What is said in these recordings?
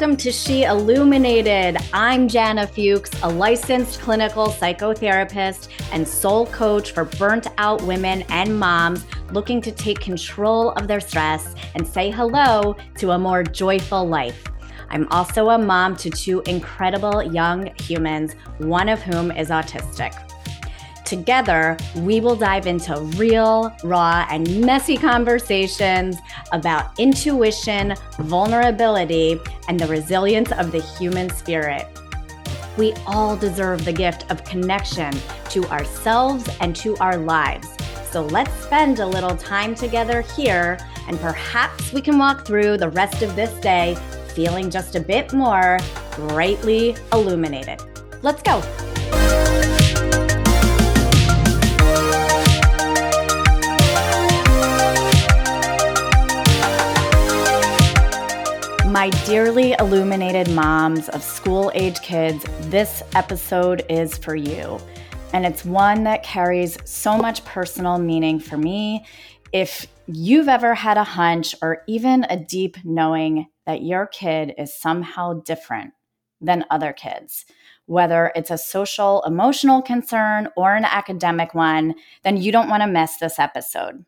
Welcome to She Illuminated. I'm Jana Fuchs, a licensed clinical psychotherapist and soul coach for burnt out women and moms looking to take control of their stress and say hello to a more joyful life. I'm also a mom to two incredible young humans, one of whom is autistic. Together, we will dive into real, raw, and messy conversations about intuition, vulnerability, and the resilience of the human spirit. We all deserve the gift of connection to ourselves and to our lives. So let's spend a little time together here, and perhaps we can walk through the rest of this day feeling just a bit more brightly illuminated. Let's go. My dearly illuminated moms of school age kids, this episode is for you. And it's one that carries so much personal meaning for me. If you've ever had a hunch or even a deep knowing that your kid is somehow different than other kids, whether it's a social, emotional concern or an academic one, then you don't want to miss this episode.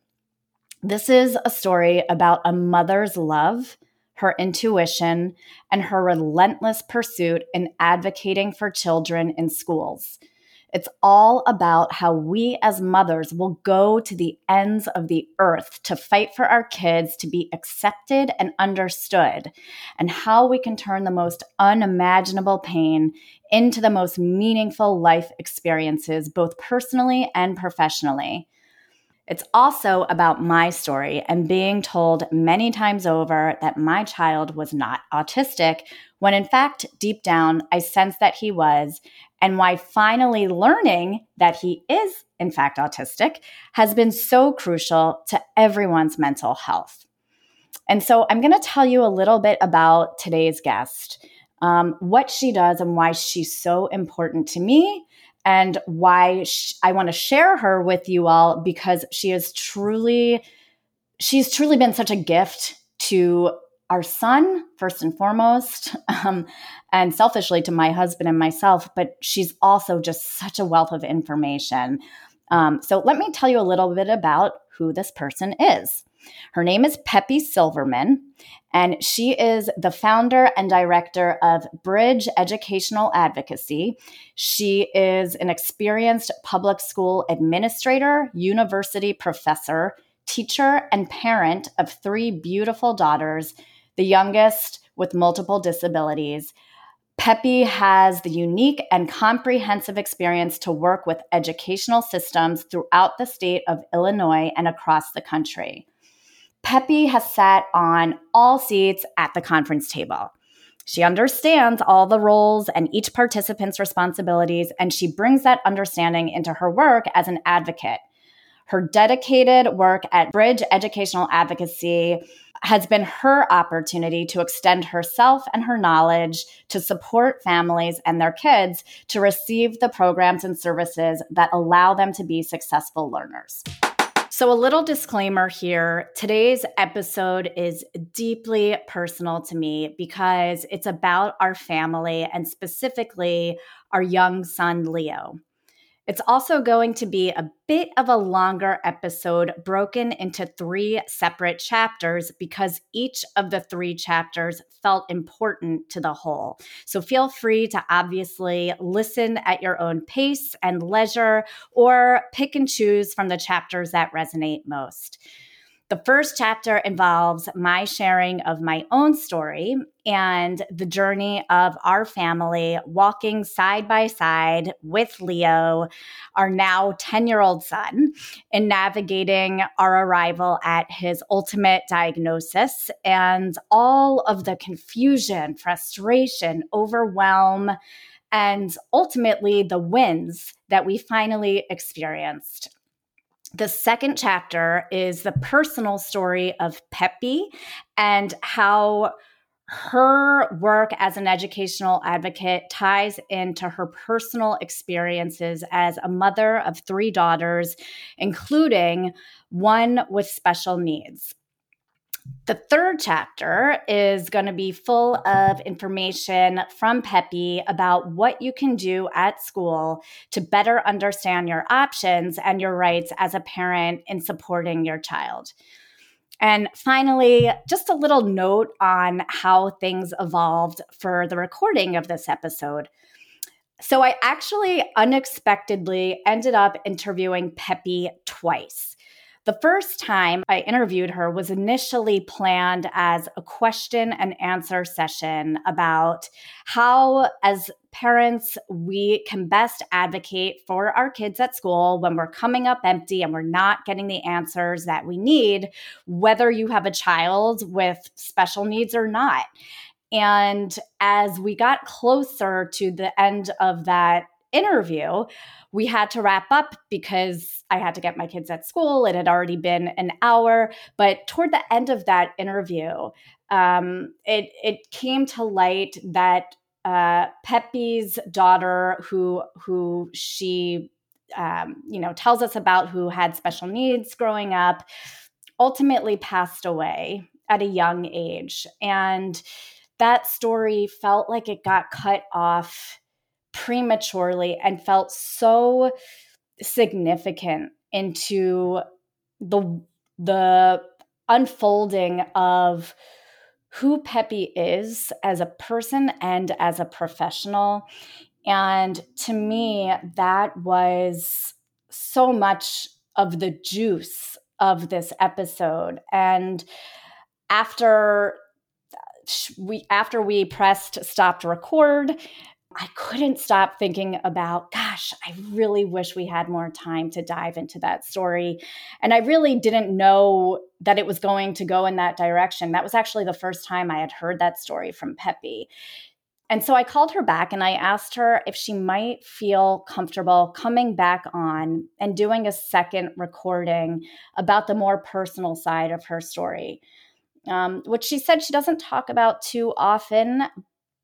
This is a story about a mother's love her intuition, and her relentless pursuit in advocating for children in schools. It's all about how we as mothers will go to the ends of the earth to fight for our kids to be accepted and understood, and how we can turn the most unimaginable pain into the most meaningful life experiences, both personally and professionally. It's also about my story and being told many times over that my child was not autistic, when in fact, deep down, I sensed that he was, and why finally learning that he is, in fact, autistic has been so crucial to everyone's mental health. And so I'm going to tell you a little bit about today's guest, um, what she does, and why she's so important to me and why sh- I want to share her with you all because she is truly, she's truly been such a gift to our son, first and foremost, um, and selfishly to my husband and myself, but she's also just such a wealth of information. Um, so let me tell you a little bit about who this person is. Her name is Pepi Silverman, and she is the founder and director of Bridge Educational Advocacy. She is an experienced public school administrator, university professor, teacher, and parent of three beautiful daughters, the youngest with multiple disabilities. Pepi has the unique and comprehensive experience to work with educational systems throughout the state of Illinois and across the country. Pepi has sat on all seats at the conference table. She understands all the roles and each participant's responsibilities, and she brings that understanding into her work as an advocate. Her dedicated work at Bridge Educational Advocacy has been her opportunity to extend herself and her knowledge to support families and their kids to receive the programs and services that allow them to be successful learners. So, a little disclaimer here today's episode is deeply personal to me because it's about our family and specifically our young son, Leo. It's also going to be a bit of a longer episode broken into three separate chapters because each of the three chapters felt important to the whole. So feel free to obviously listen at your own pace and leisure or pick and choose from the chapters that resonate most. The first chapter involves my sharing of my own story and the journey of our family walking side by side with Leo, our now 10 year old son, in navigating our arrival at his ultimate diagnosis. And all of the confusion, frustration, overwhelm, and ultimately the wins that we finally experienced the second chapter is the personal story of Pepi and how her work as an educational advocate ties into her personal experiences as a mother of three daughters, including one with special needs. The third chapter is going to be full of information from Pepi about what you can do at school to better understand your options and your rights as a parent in supporting your child. And finally, just a little note on how things evolved for the recording of this episode. So, I actually unexpectedly ended up interviewing Pepi twice. The first time I interviewed her was initially planned as a question and answer session about how, as parents, we can best advocate for our kids at school when we're coming up empty and we're not getting the answers that we need, whether you have a child with special needs or not. And as we got closer to the end of that interview, we had to wrap up because I had to get my kids at school. It had already been an hour. But toward the end of that interview, um, it, it came to light that uh, Pepi's daughter, who who she um, you know tells us about, who had special needs growing up, ultimately passed away at a young age, and that story felt like it got cut off prematurely and felt so significant into the the unfolding of who Pepi is as a person and as a professional. And to me, that was so much of the juice of this episode. And after we after we pressed stop to record I couldn't stop thinking about, gosh, I really wish we had more time to dive into that story. And I really didn't know that it was going to go in that direction. That was actually the first time I had heard that story from Pepi. And so I called her back and I asked her if she might feel comfortable coming back on and doing a second recording about the more personal side of her story. Um, which she said she doesn't talk about too often,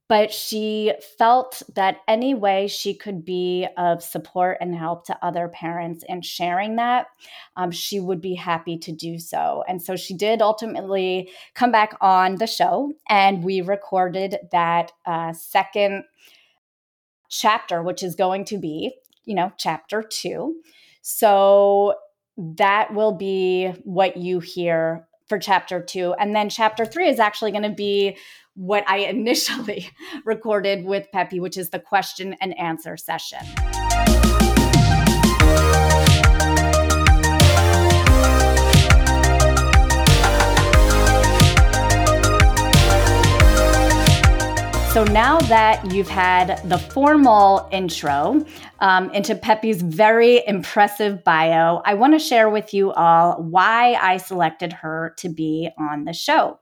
but she felt that any way she could be of support and help to other parents in sharing that, um, she would be happy to do so. And so she did ultimately come back on the show, and we recorded that uh, second chapter, which is going to be, you know, chapter two. So that will be what you hear for chapter two. And then chapter three is actually going to be what I initially recorded with Pepi, which is the question and answer session. So now that you've had the formal intro um, into Pepi's very impressive bio, I want to share with you all why I selected her to be on the show.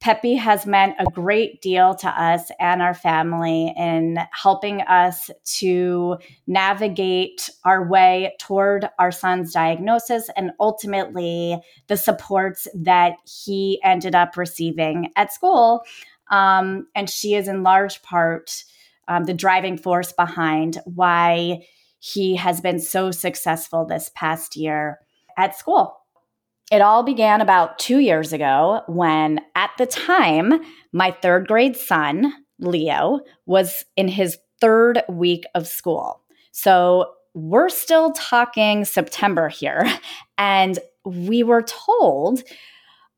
Pepi has meant a great deal to us and our family in helping us to navigate our way toward our son's diagnosis and ultimately the supports that he ended up receiving at school. Um, and she is in large part um, the driving force behind why he has been so successful this past year at school. It all began about two years ago when, at the time, my third grade son, Leo, was in his third week of school. So we're still talking September here. And we were told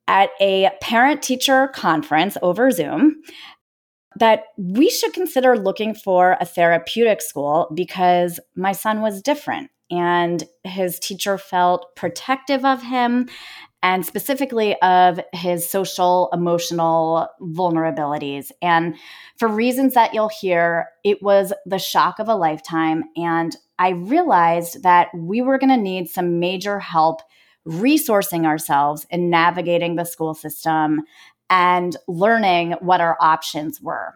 at a parent teacher conference over Zoom that we should consider looking for a therapeutic school because my son was different and his teacher felt protective of him and specifically of his social emotional vulnerabilities. And for reasons that you'll hear, it was the shock of a lifetime. And I realized that we were going to need some major help resourcing ourselves in navigating the school system and learning what our options were.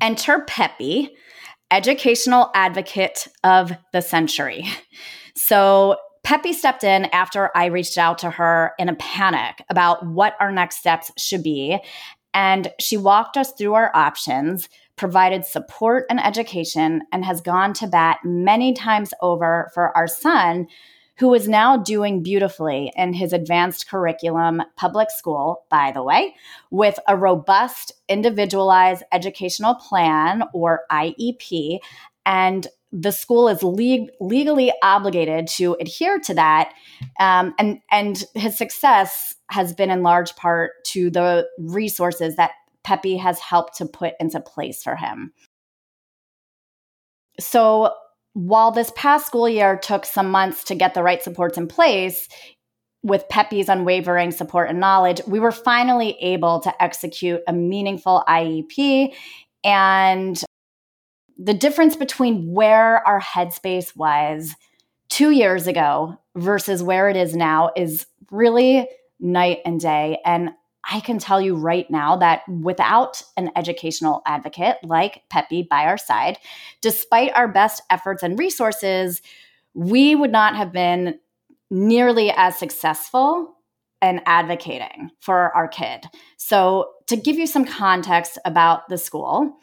Enter Pepi, educational advocate of the century. So, Pepi stepped in after I reached out to her in a panic about what our next steps should be. And she walked us through our options, provided support and education, and has gone to bat many times over for our son, who is now doing beautifully in his advanced curriculum public school, by the way, with a robust individualized educational plan or IEP. And the school is le- legally obligated to adhere to that. Um, and, and his success has been in large part to the resources that Pepi has helped to put into place for him. So while this past school year took some months to get the right supports in place, with Pepi's unwavering support and knowledge, we were finally able to execute a meaningful IEP. And the difference between where our headspace was two years ago versus where it is now is really night and day. And I can tell you right now that without an educational advocate like Pepi by our side, despite our best efforts and resources, we would not have been nearly as successful in advocating for our kid. So, to give you some context about the school,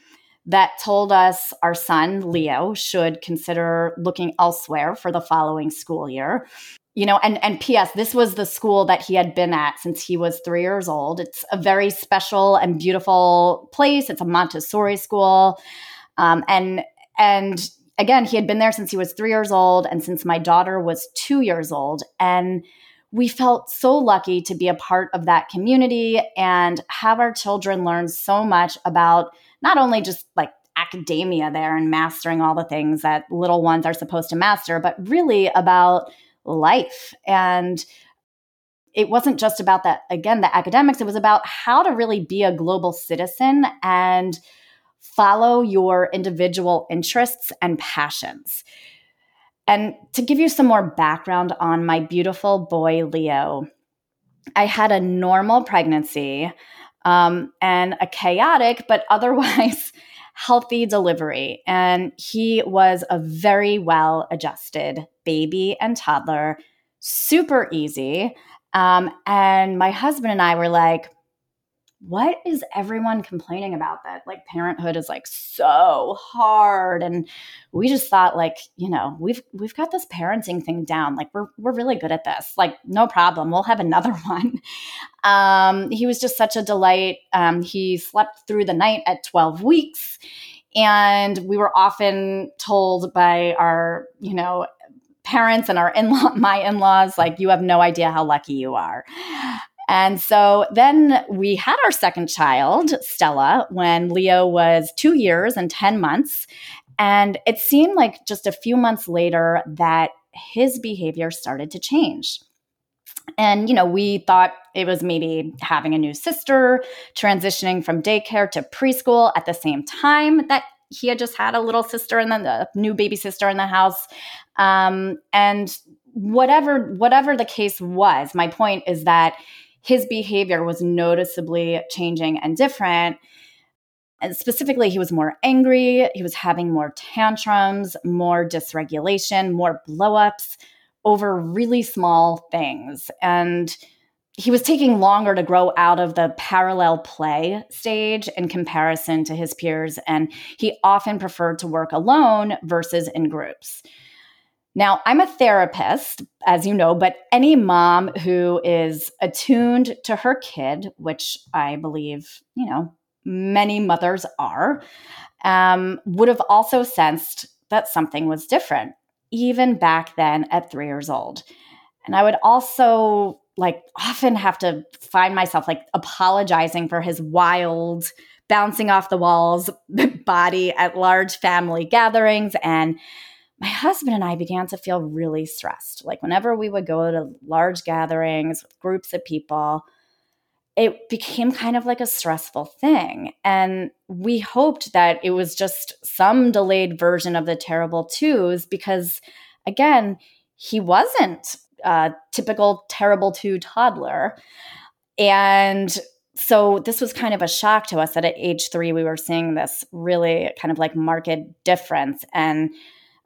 that told us our son, Leo, should consider looking elsewhere for the following school year you know and and ps this was the school that he had been at since he was three years old. It's a very special and beautiful place. It's a montessori school. Um, and and again he had been there since he was three years old and since my daughter was two years old. And we felt so lucky to be a part of that community and have our children learn so much about not only just like academia there and mastering all the things that little ones are supposed to master but really about life. And it wasn't just about that, again, the academics, it was about how to really be a global citizen and follow your individual interests and passions. And to give you some more background on my beautiful boy, Leo, I had a normal pregnancy um, and a chaotic, but otherwise healthy delivery. And he was a very well adjusted baby and toddler, super easy. Um, and my husband and I were like, what is everyone complaining about that like parenthood is like so hard? And we just thought like you know we've we've got this parenting thing down. Like we're we're really good at this. Like no problem. We'll have another one. Um he was just such a delight. Um he slept through the night at 12 weeks. And we were often told by our you know parents and our in-law my in-laws like you have no idea how lucky you are and so then we had our second child, Stella, when Leo was two years and 10 months. And it seemed like just a few months later that his behavior started to change. And, you know, we thought it was maybe having a new sister, transitioning from daycare to preschool at the same time that he had just had a little sister and then a new baby sister in the house. Um, and whatever whatever the case was, my point is that his behavior was noticeably changing and different. And specifically, he was more angry, he was having more tantrums, more dysregulation, more blowups over really small things. And he was taking longer to grow out of the parallel play stage in comparison to his peers. And he often preferred to work alone versus in groups. Now, I'm a therapist, as you know, but any mom who is attuned to her kid, which I believe, you know, many mothers are, um, would have also sensed that something was different, even back then at three years old. And I would also like often have to find myself like apologizing for his wild, bouncing off the walls body at large family gatherings and my husband and I began to feel really stressed. Like whenever we would go to large gatherings with groups of people, it became kind of like a stressful thing. And we hoped that it was just some delayed version of the terrible twos because, again, he wasn't a typical terrible two toddler. And so this was kind of a shock to us that at age three, we were seeing this really kind of like marked difference. And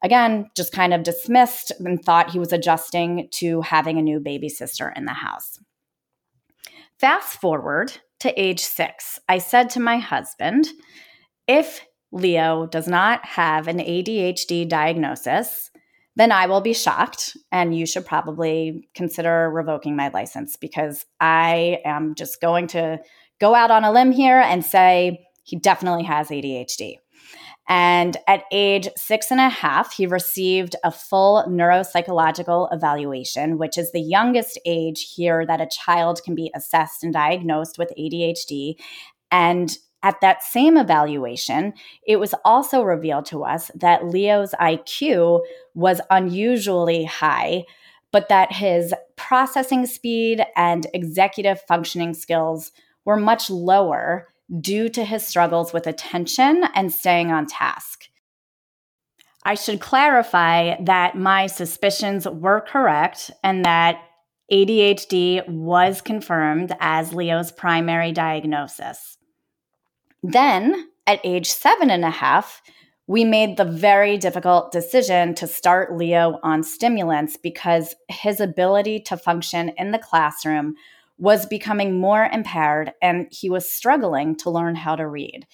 again, just kind of dismissed and thought he was adjusting to having a new baby sister in the house. Fast forward to age six, I said to my husband, if Leo does not have an ADHD diagnosis, then I will be shocked and you should probably consider revoking my license because I am just going to go out on a limb here and say he definitely has ADHD. And at age six and a half, he received a full neuropsychological evaluation, which is the youngest age here that a child can be assessed and diagnosed with ADHD. And at that same evaluation, it was also revealed to us that Leo's IQ was unusually high, but that his processing speed and executive functioning skills were much lower due to his struggles with attention and staying on task. I should clarify that my suspicions were correct and that ADHD was confirmed as Leo's primary diagnosis. Then, at age seven and a half, we made the very difficult decision to start Leo on stimulants because his ability to function in the classroom was becoming more impaired and he was struggling to learn how to read.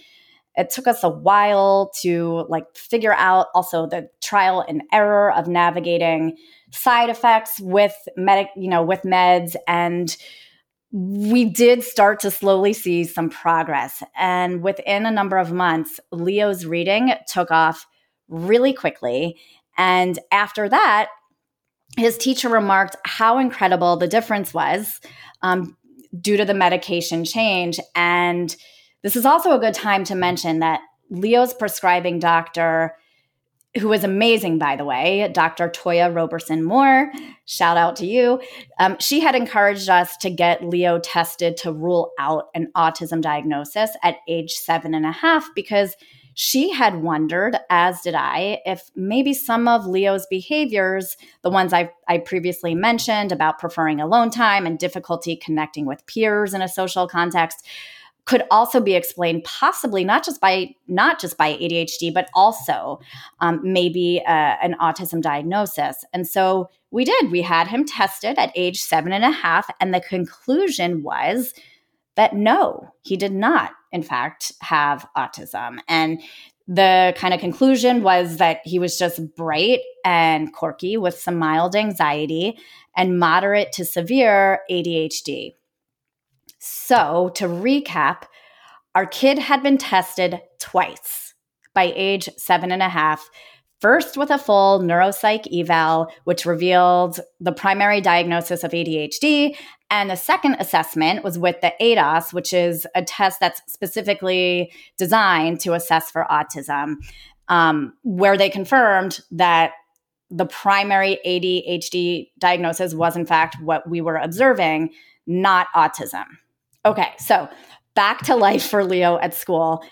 It took us a while to like figure out also the trial and error of navigating side effects with medic, you know, with meds and we did start to slowly see some progress. And within a number of months, Leo's reading took off really quickly. And after that, his teacher remarked how incredible the difference was um, due to the medication change. And this is also a good time to mention that Leo's prescribing doctor who was amazing, by the way, Dr. Toya Roberson Moore. Shout out to you. Um, she had encouraged us to get Leo tested to rule out an autism diagnosis at age seven and a half because she had wondered, as did I, if maybe some of Leo's behaviors, the ones I, I previously mentioned about preferring alone time and difficulty connecting with peers in a social context, could also be explained possibly not just by not just by ADHD but also um, maybe uh, an autism diagnosis. And so we did. We had him tested at age seven and a half and the conclusion was that no he did not in fact have autism and the kind of conclusion was that he was just bright and quirky with some mild anxiety and moderate to severe ADHD so, to recap, our kid had been tested twice by age seven and a half. First, with a full neuropsych eval, which revealed the primary diagnosis of ADHD. And the second assessment was with the ADOS, which is a test that's specifically designed to assess for autism, um, where they confirmed that the primary ADHD diagnosis was, in fact, what we were observing, not autism. Okay, so back to life for Leo at school.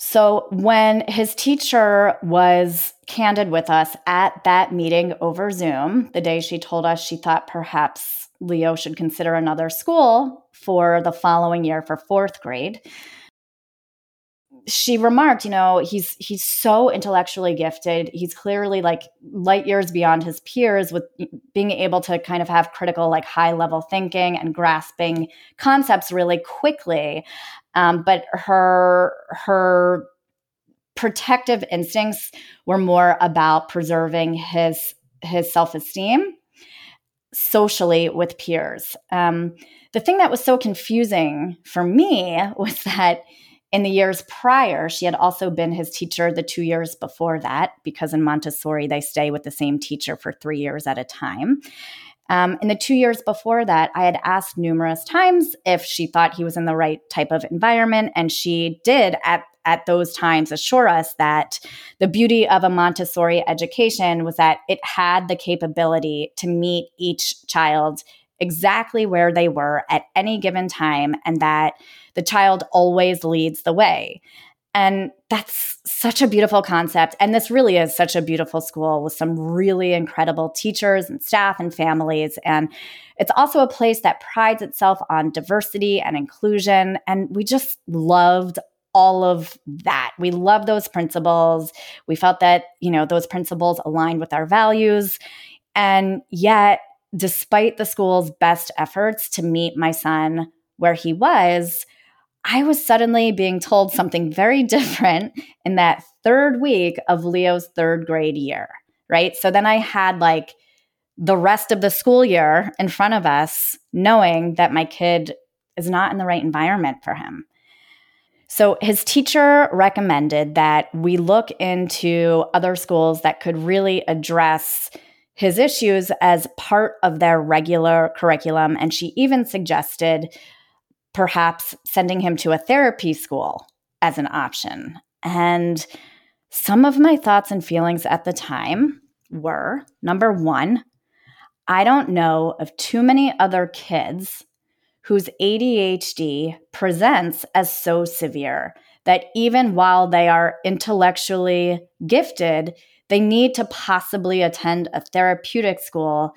So, when his teacher was candid with us at that meeting over Zoom, the day she told us she thought perhaps Leo should consider another school for the following year for fourth grade, she remarked, you know, he's he's so intellectually gifted. He's clearly like light years beyond his peers with being able to kind of have critical, like high level thinking and grasping concepts really quickly. Um, but her her protective instincts were more about preserving his his self esteem socially with peers. Um, the thing that was so confusing for me was that in the years prior, she had also been his teacher the two years before that, because in Montessori, they stay with the same teacher for three years at a time. Um, in the two years before that, I had asked numerous times if she thought he was in the right type of environment, and she did at at those times assure us that the beauty of a Montessori education was that it had the capability to meet each child exactly where they were at any given time, and that the child always leads the way. And that's such a beautiful concept. And this really is such a beautiful school with some really incredible teachers and staff and families. And it's also a place that prides itself on diversity and inclusion. And we just loved all of that. We love those principles. We felt that, you know, those principles aligned with our values. And yet, despite the school's best efforts to meet my son where he was, I was suddenly being told something very different in that third week of Leo's third grade year. right? So then I had like the rest of the school year in front of us, knowing that my kid is not in the right environment for him. So his teacher recommended that we look into other schools that could really address his issues as part of their regular curriculum. And she even suggested perhaps sending him to a therapy school as an option. And some of my thoughts and feelings at the time were number one, I don't know of too many other kids whose ADHD presents as so severe that even while they are intellectually gifted, they need to possibly attend a therapeutic school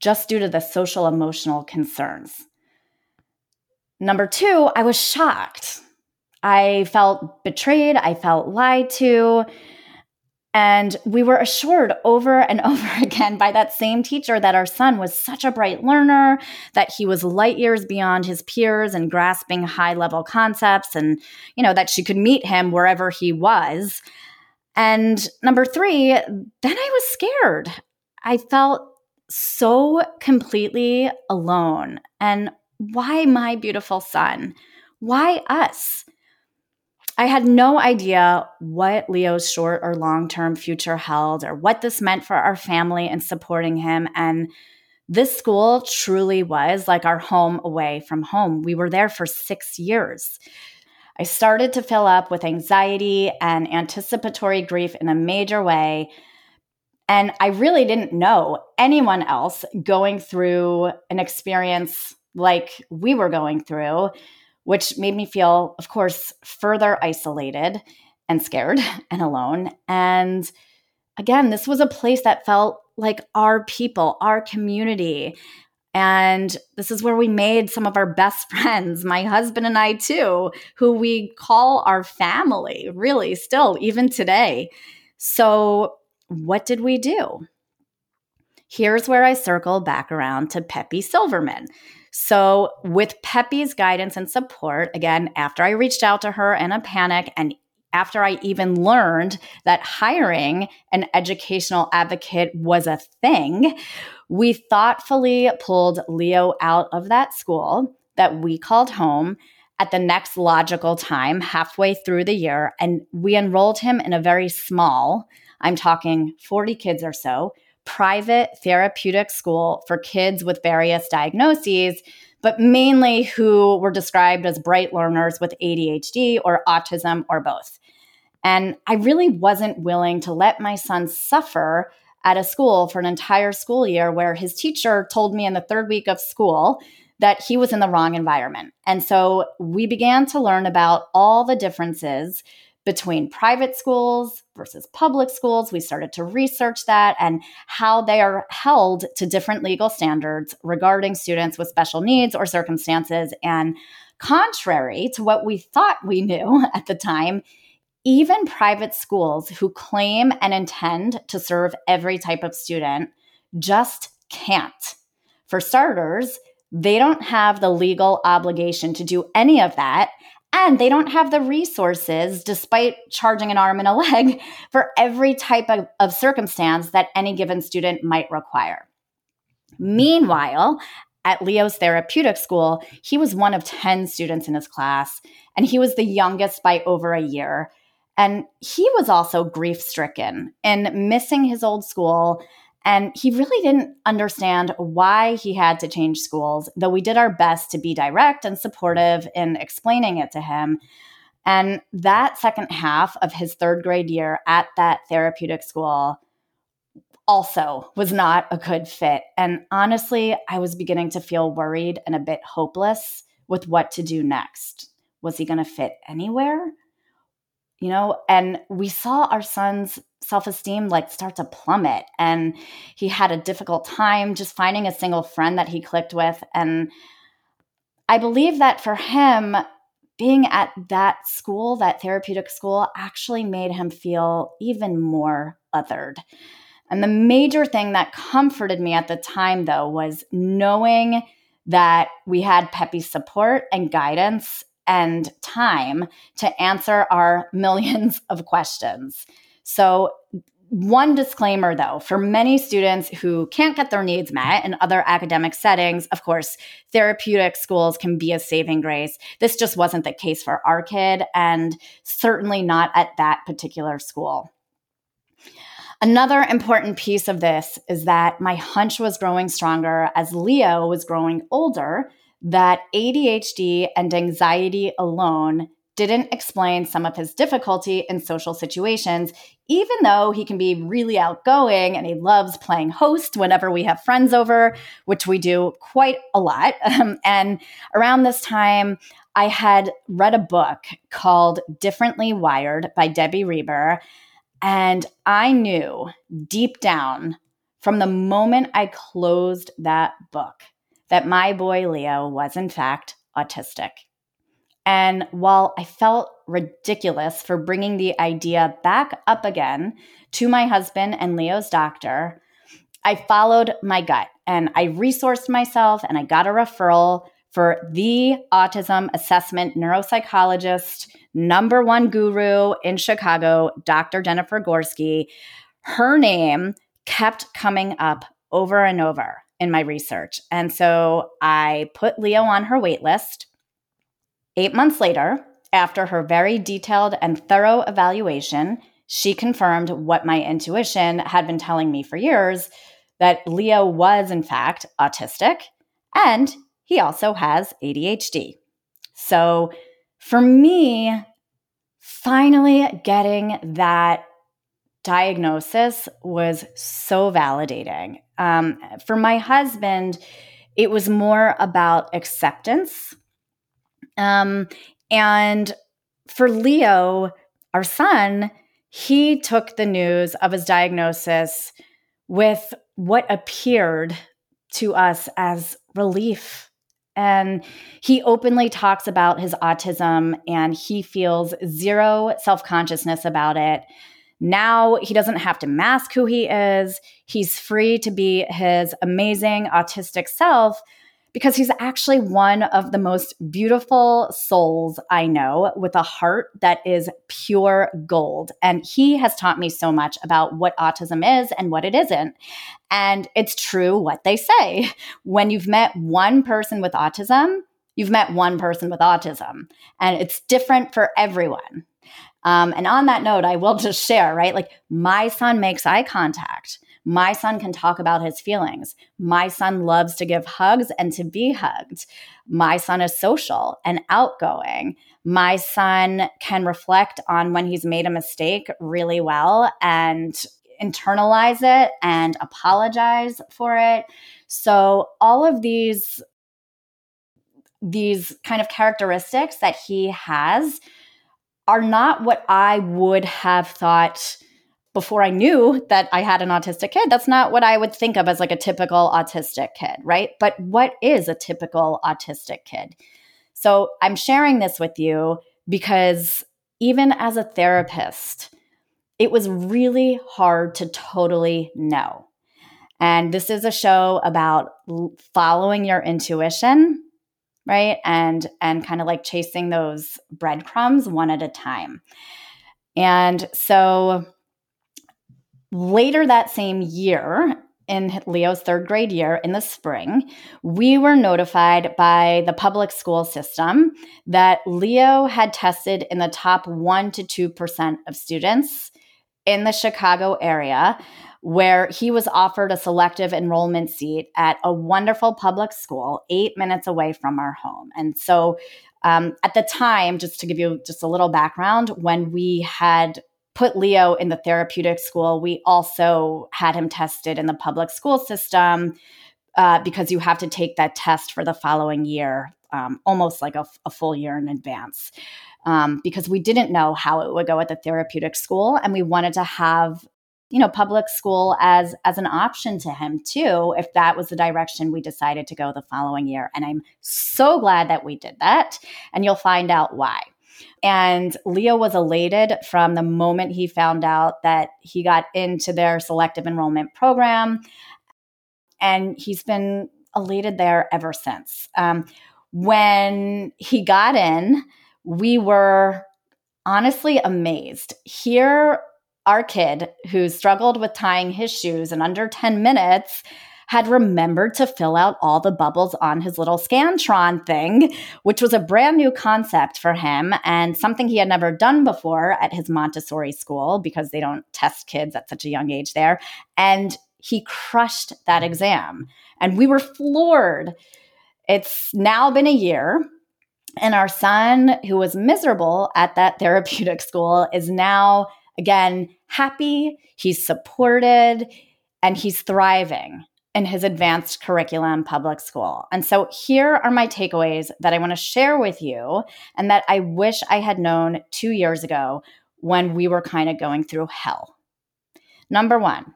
just due to the social emotional concerns. Number two, I was shocked. I felt betrayed. I felt lied to. And we were assured over and over again by that same teacher that our son was such a bright learner, that he was light years beyond his peers and grasping high level concepts, and, you know, that she could meet him wherever he was. And number three, then I was scared. I felt so completely alone. And why my beautiful son? Why us? I had no idea what Leo's short or long term future held or what this meant for our family and supporting him. And this school truly was like our home away from home. We were there for six years. I started to fill up with anxiety and anticipatory grief in a major way. And I really didn't know anyone else going through an experience like we were going through which made me feel, of course, further isolated and scared and alone. And again, this was a place that felt like our people, our community. And this is where we made some of our best friends, my husband and I, too, who we call our family, really, still, even today. So, what did we do? Here's where I circle back around to Pepi Silverman. So, with Pepi's guidance and support, again, after I reached out to her in a panic and after I even learned that hiring an educational advocate was a thing, we thoughtfully pulled Leo out of that school that we called home at the next logical time, halfway through the year, and we enrolled him in a very small, I'm talking 40 kids or so, private therapeutic school for kids with various diagnoses, but mainly who were described as bright learners with ADHD or autism or both. And I really wasn't willing to let my son suffer at a school for an entire school year where his teacher told me in the third week of school that he was in the wrong environment. And so we began to learn about all the differences between private schools versus public schools. We started to research that and how they are held to different legal standards regarding students with special needs or circumstances. And contrary to what we thought we knew at the time, even private schools who claim and intend to serve every type of student just can't. For starters, they don't have the legal obligation to do any of that they don't have the resources, despite charging an arm and a leg, for every type of, of circumstance that any given student might require. Meanwhile, at Leo's therapeutic school, he was one of 10 students in his class, and he was the youngest by over a year. And he was also grief stricken in missing his old school and he really didn't understand why he had to change schools, though we did our best to be direct and supportive in explaining it to him. And that second half of his third grade year at that therapeutic school also was not a good fit. And honestly, I was beginning to feel worried and a bit hopeless with what to do next. Was he going to fit anywhere? You know, and we saw our son's self esteem like start to plummet. And he had a difficult time just finding a single friend that he clicked with. And I believe that for him, being at that school, that therapeutic school, actually made him feel even more othered. And the major thing that comforted me at the time, though, was knowing that we had Pepi's support and guidance and time to answer our millions of questions. So one disclaimer though for many students who can't get their needs met in other academic settings, of course, therapeutic schools can be a saving grace. This just wasn't the case for our kid, and certainly not at that particular school. Another important piece of this is that my hunch was growing stronger as Leo was growing older, that ADHD and anxiety alone didn't explain some of his difficulty in social situations, even though he can be really outgoing and he loves playing host whenever we have friends over, which we do quite a lot. Um, and around this time, I had read a book called Differently Wired by Debbie Reber. And I knew deep down from the moment I closed that book that my boy Leo was, in fact, autistic. And while I felt ridiculous for bringing the idea back up again to my husband and Leo's doctor, I followed my gut and I resourced myself and I got a referral for the autism assessment neuropsychologist, number one guru in Chicago, Dr. Jennifer Gorski. Her name kept coming up over and over in my research. And so I put Leo on her wait list. Eight months later, after her very detailed and thorough evaluation, she confirmed what my intuition had been telling me for years that Leo was, in fact, autistic and he also has ADHD. So for me, finally getting that diagnosis was so validating. Um, for my husband, it was more about acceptance um, and for Leo, our son, he took the news of his diagnosis with what appeared to us as relief. And he openly talks about his autism and he feels zero self consciousness about it. Now he doesn't have to mask who he is. He's free to be his amazing autistic self because he's actually one of the most beautiful souls I know with a heart that is pure gold. And he has taught me so much about what autism is and what it isn't. And it's true what they say. When you've met one person with autism, you've met one person with autism, and it's different for everyone. Um, and on that note, I will just share, right? Like my son makes eye contact my son can talk about his feelings. My son loves to give hugs and to be hugged. My son is social and outgoing. My son can reflect on when he's made a mistake really well and internalize it and apologize for it. So all of these these kind of characteristics that he has are not what I would have thought before I knew that I had an autistic kid, that's not what I would think of as like a typical autistic kid, right? But what is a typical autistic kid? So I'm sharing this with you because even as a therapist, it was really hard to totally know. And this is a show about following your intuition, right? And and kind of like chasing those breadcrumbs one at a time. And so Later that same year, in Leo's third grade year in the spring, we were notified by the public school system that Leo had tested in the top 1 to 2% of students in the Chicago area, where he was offered a selective enrollment seat at a wonderful public school eight minutes away from our home. And so um, at the time, just to give you just a little background, when we had put Leo in the therapeutic school, we also had him tested in the public school system uh, because you have to take that test for the following year, um, almost like a, full year in advance. Um, because we didn't know how it would go at the therapeutic school, and we wanted to have you know public school as as an option to him too if that was the direction we decided to go the following year and i'm so glad that we did that and you'll find out why and Leo was elated from the moment he found out that he got into their selective enrollment program. And he's been elated there ever since. Um, when he got in, we were honestly amazed. Here, our kid who struggled with tying his shoes in under 10 minutes had remembered to fill out all the bubbles on his little Scantron thing, which was a brand new concept for him and something he had never done before at his Montessori school because they don't test kids at such a young age there. And he crushed that exam. And we were floored. It's now been a year. And our son, who was miserable at that therapeutic school, is now again happy. He's supported and he's thriving in his advanced curriculum public school. And so here are my takeaways that I want to share with you and that I wish I had known two years ago when we were kind of going through hell. Number one,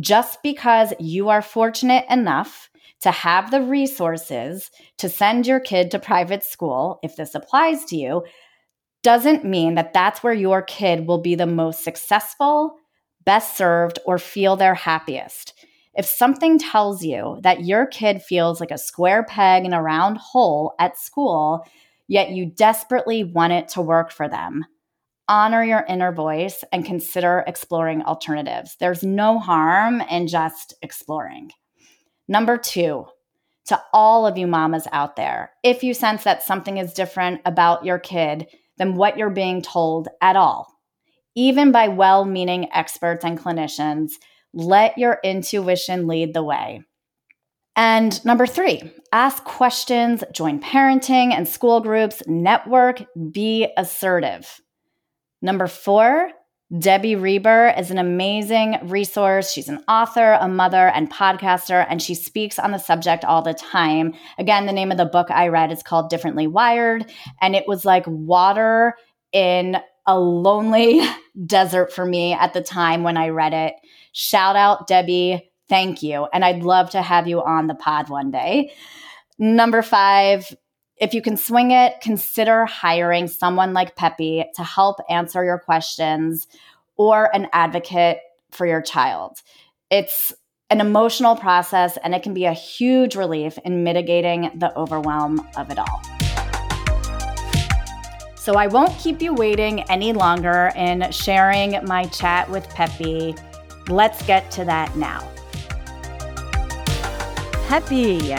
just because you are fortunate enough to have the resources to send your kid to private school, if this applies to you, doesn't mean that that's where your kid will be the most successful, best served, or feel their happiest. If something tells you that your kid feels like a square peg in a round hole at school, yet you desperately want it to work for them, honor your inner voice and consider exploring alternatives. There's no harm in just exploring. Number two, to all of you mamas out there, if you sense that something is different about your kid than what you're being told at all, even by well meaning experts and clinicians, let your intuition lead the way. And number three, ask questions, join parenting and school groups, network, be assertive. Number four, Debbie Reber is an amazing resource. She's an author, a mother, and podcaster, and she speaks on the subject all the time. Again, the name of the book I read is called Differently Wired, and it was like water in a lonely desert for me at the time when I read it. Shout out, Debbie. Thank you. And I'd love to have you on the pod one day. Number five, if you can swing it, consider hiring someone like Pepi to help answer your questions or an advocate for your child. It's an emotional process and it can be a huge relief in mitigating the overwhelm of it all. So I won't keep you waiting any longer in sharing my chat with Pepi. Let's get to that now. Pepi,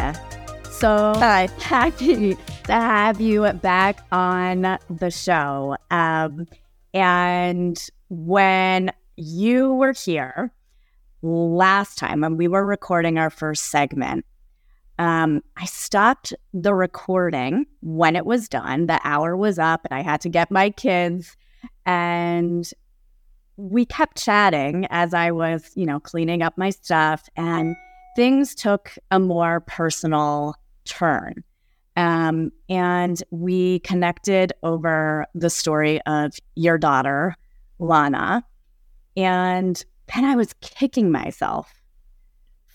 so happy to have you back on the show. Um, and when you were here last time, when we were recording our first segment, um, I stopped the recording when it was done. The hour was up, and I had to get my kids. And we kept chatting as I was, you know, cleaning up my stuff, and things took a more personal turn. Um, and we connected over the story of your daughter, Lana. And then I was kicking myself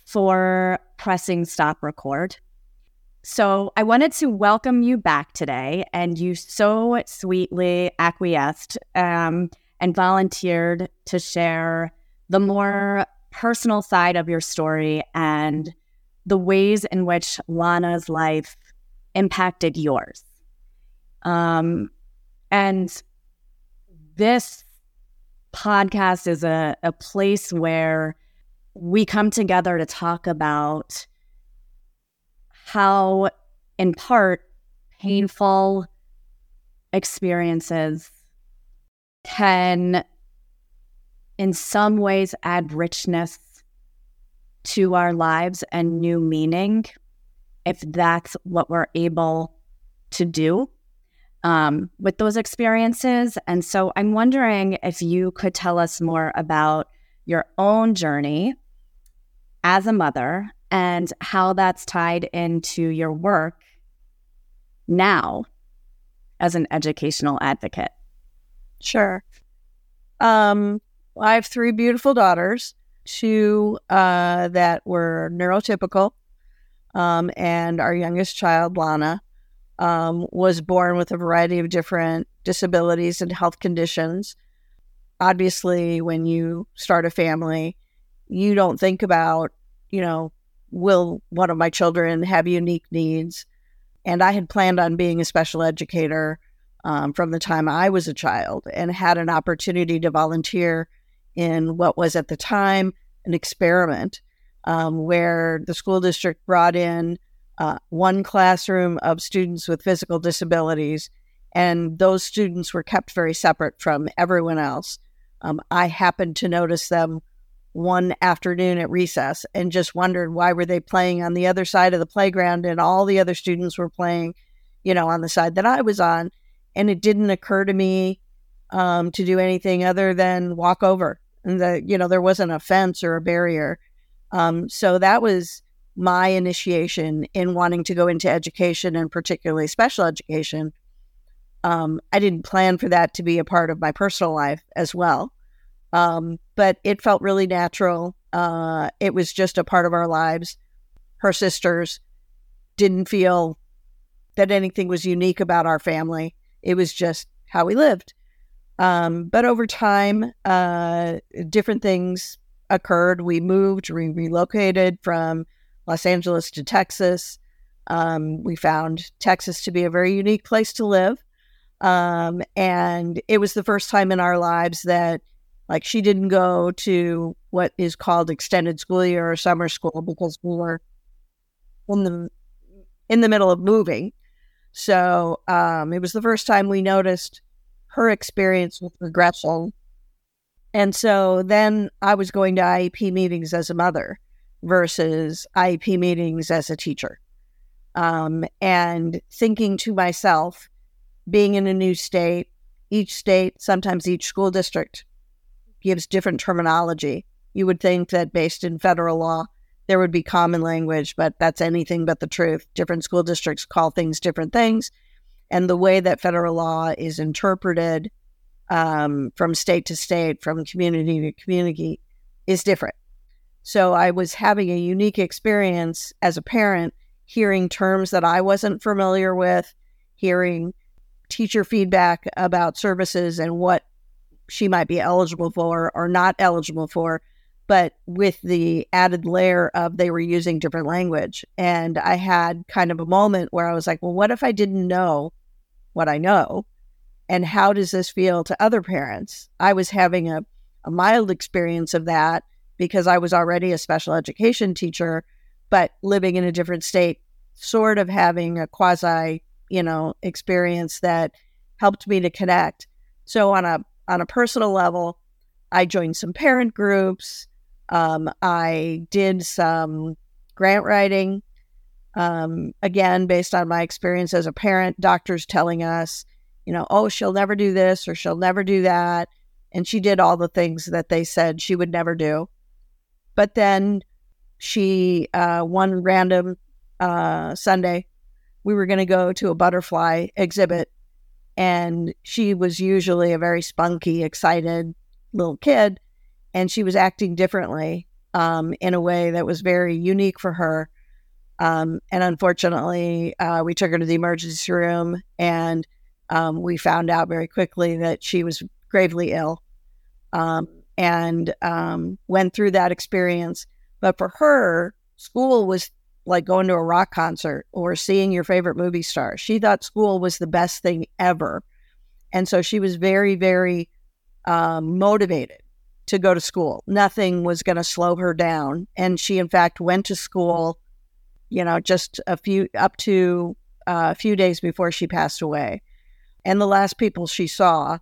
for pressing stop record. So I wanted to welcome you back today, and you so sweetly acquiesced um, and volunteered to share the more personal side of your story and the ways in which Lana's life impacted yours. Um, and this podcast is a, a place where we come together to talk about how, in part, painful experiences can, in some ways, add richness to our lives and new meaning if that's what we're able to do um, with those experiences. And so I'm wondering if you could tell us more about your own journey as a mother and how that's tied into your work now as an educational advocate. Sure. Um, I have three beautiful daughters, two uh, that were neurotypical, um, and our youngest child, Lana, um, was born with a variety of different disabilities and health conditions. Obviously, when you start a family, you don't think about, you know, will one of my children have unique needs? And I had planned on being a special educator um, from the time I was a child and had an opportunity to volunteer in what was at the time an experiment um, where the school district brought in uh, one classroom of students with physical disabilities, and those students were kept very separate from everyone else. Um, I happened to notice them one afternoon at recess and just wondered why were they playing on the other side of the playground and all the other students were playing, you know, on the side that I was on. And it didn't occur to me um, to do anything other than walk over. And the, you know, there wasn't a fence or a barrier. Um, so that was my initiation in wanting to go into education and particularly special education. Um, I didn't plan for that to be a part of my personal life as well. Um, but it felt really natural. Uh, it was just a part of our lives. Her sisters didn't feel that anything was unique about our family. It was just how we lived. Um, but over time, uh, different things occurred. We moved, we relocated from Los Angeles to Texas. Um, we found Texas to be a very unique place to live. Um, and it was the first time in our lives that, like, she didn't go to what is called extended school year or summer school because we were in the in the middle of moving. So um, it was the first time we noticed her experience with regression. And so then I was going to IEP meetings as a mother versus IEP meetings as a teacher. Um, and thinking to myself, being in a new state, each state, sometimes each school district gives different terminology. You would think that based in federal law, there would be common language, but that's anything but the truth. Different school districts call things different things and the way that federal law is interpreted um, from state to state, from community to community, is different. So I was having a unique experience as a parent, hearing terms that I wasn't familiar with, hearing teacher feedback about services and what she might be eligible for or not eligible for, but with the added layer of they were using different language. And I had kind of a moment where I was like, well, what if I didn't know what I know. And how does this feel to other parents? I was having a, a mild experience of that because I was already a special education teacher, but living in a different state, sort of having a quasi, you know, experience that helped me to connect. So on a on a personal level, I joined some parent groups. Um, I did some grant writing um, again, based on my experience as a parent, doctors telling us, you know, oh, she'll never do this or she'll never do that. And she did all the things that they said she would never do. But then she, uh, one random uh, Sunday, we were going to go to a butterfly exhibit. And she was usually a very spunky, excited little kid. And she was acting differently um, in a way that was very unique for her. Um, and unfortunately, uh, we took her to the emergency room and um, we found out very quickly that she was gravely ill um, and um, went through that experience. But for her, school was like going to a rock concert or seeing your favorite movie star. She thought school was the best thing ever. And so she was very, very um, motivated to go to school. Nothing was going to slow her down. And she, in fact, went to school you know, just a few up to uh, a few days before she passed away. And the last people she saw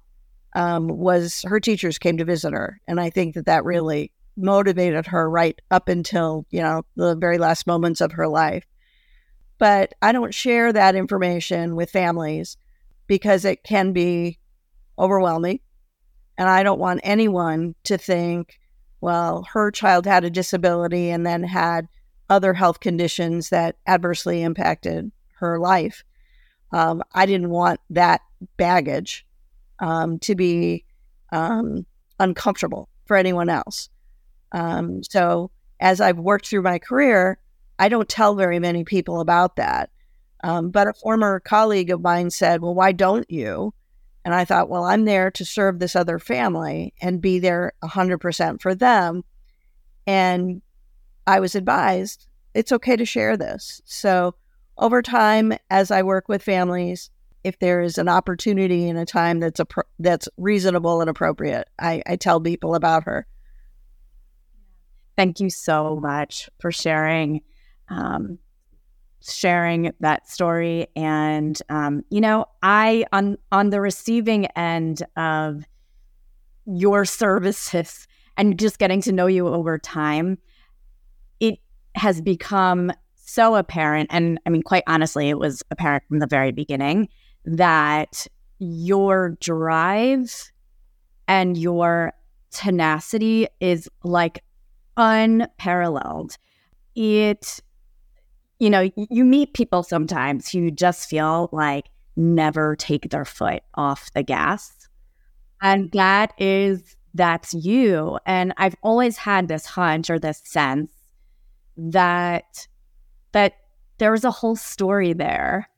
um, was her teachers came to visit her. And I think that that really motivated her right up until, you know, the very last moments of her life. But I don't share that information with families because it can be overwhelming. And I don't want anyone to think, well, her child had a disability and then had other health conditions that adversely impacted her life. Um, I didn't want that baggage um, to be um, uncomfortable for anyone else. Um, so, as I've worked through my career, I don't tell very many people about that. Um, but a former colleague of mine said, Well, why don't you? And I thought, Well, I'm there to serve this other family and be there 100% for them. And I was advised it's okay to share this. So, over time, as I work with families, if there is an opportunity and a time that's a that's reasonable and appropriate, I, I tell people about her. Thank you so much for sharing um, sharing that story. And um, you know, I on on the receiving end of your services and just getting to know you over time, it has become so apparent. And I mean, quite honestly, it was apparent from the very beginning that your drive and your tenacity is like unparalleled. It, you know, you meet people sometimes who just feel like never take their foot off the gas. And that is, that's you. And I've always had this hunch or this sense that, that there's a whole story there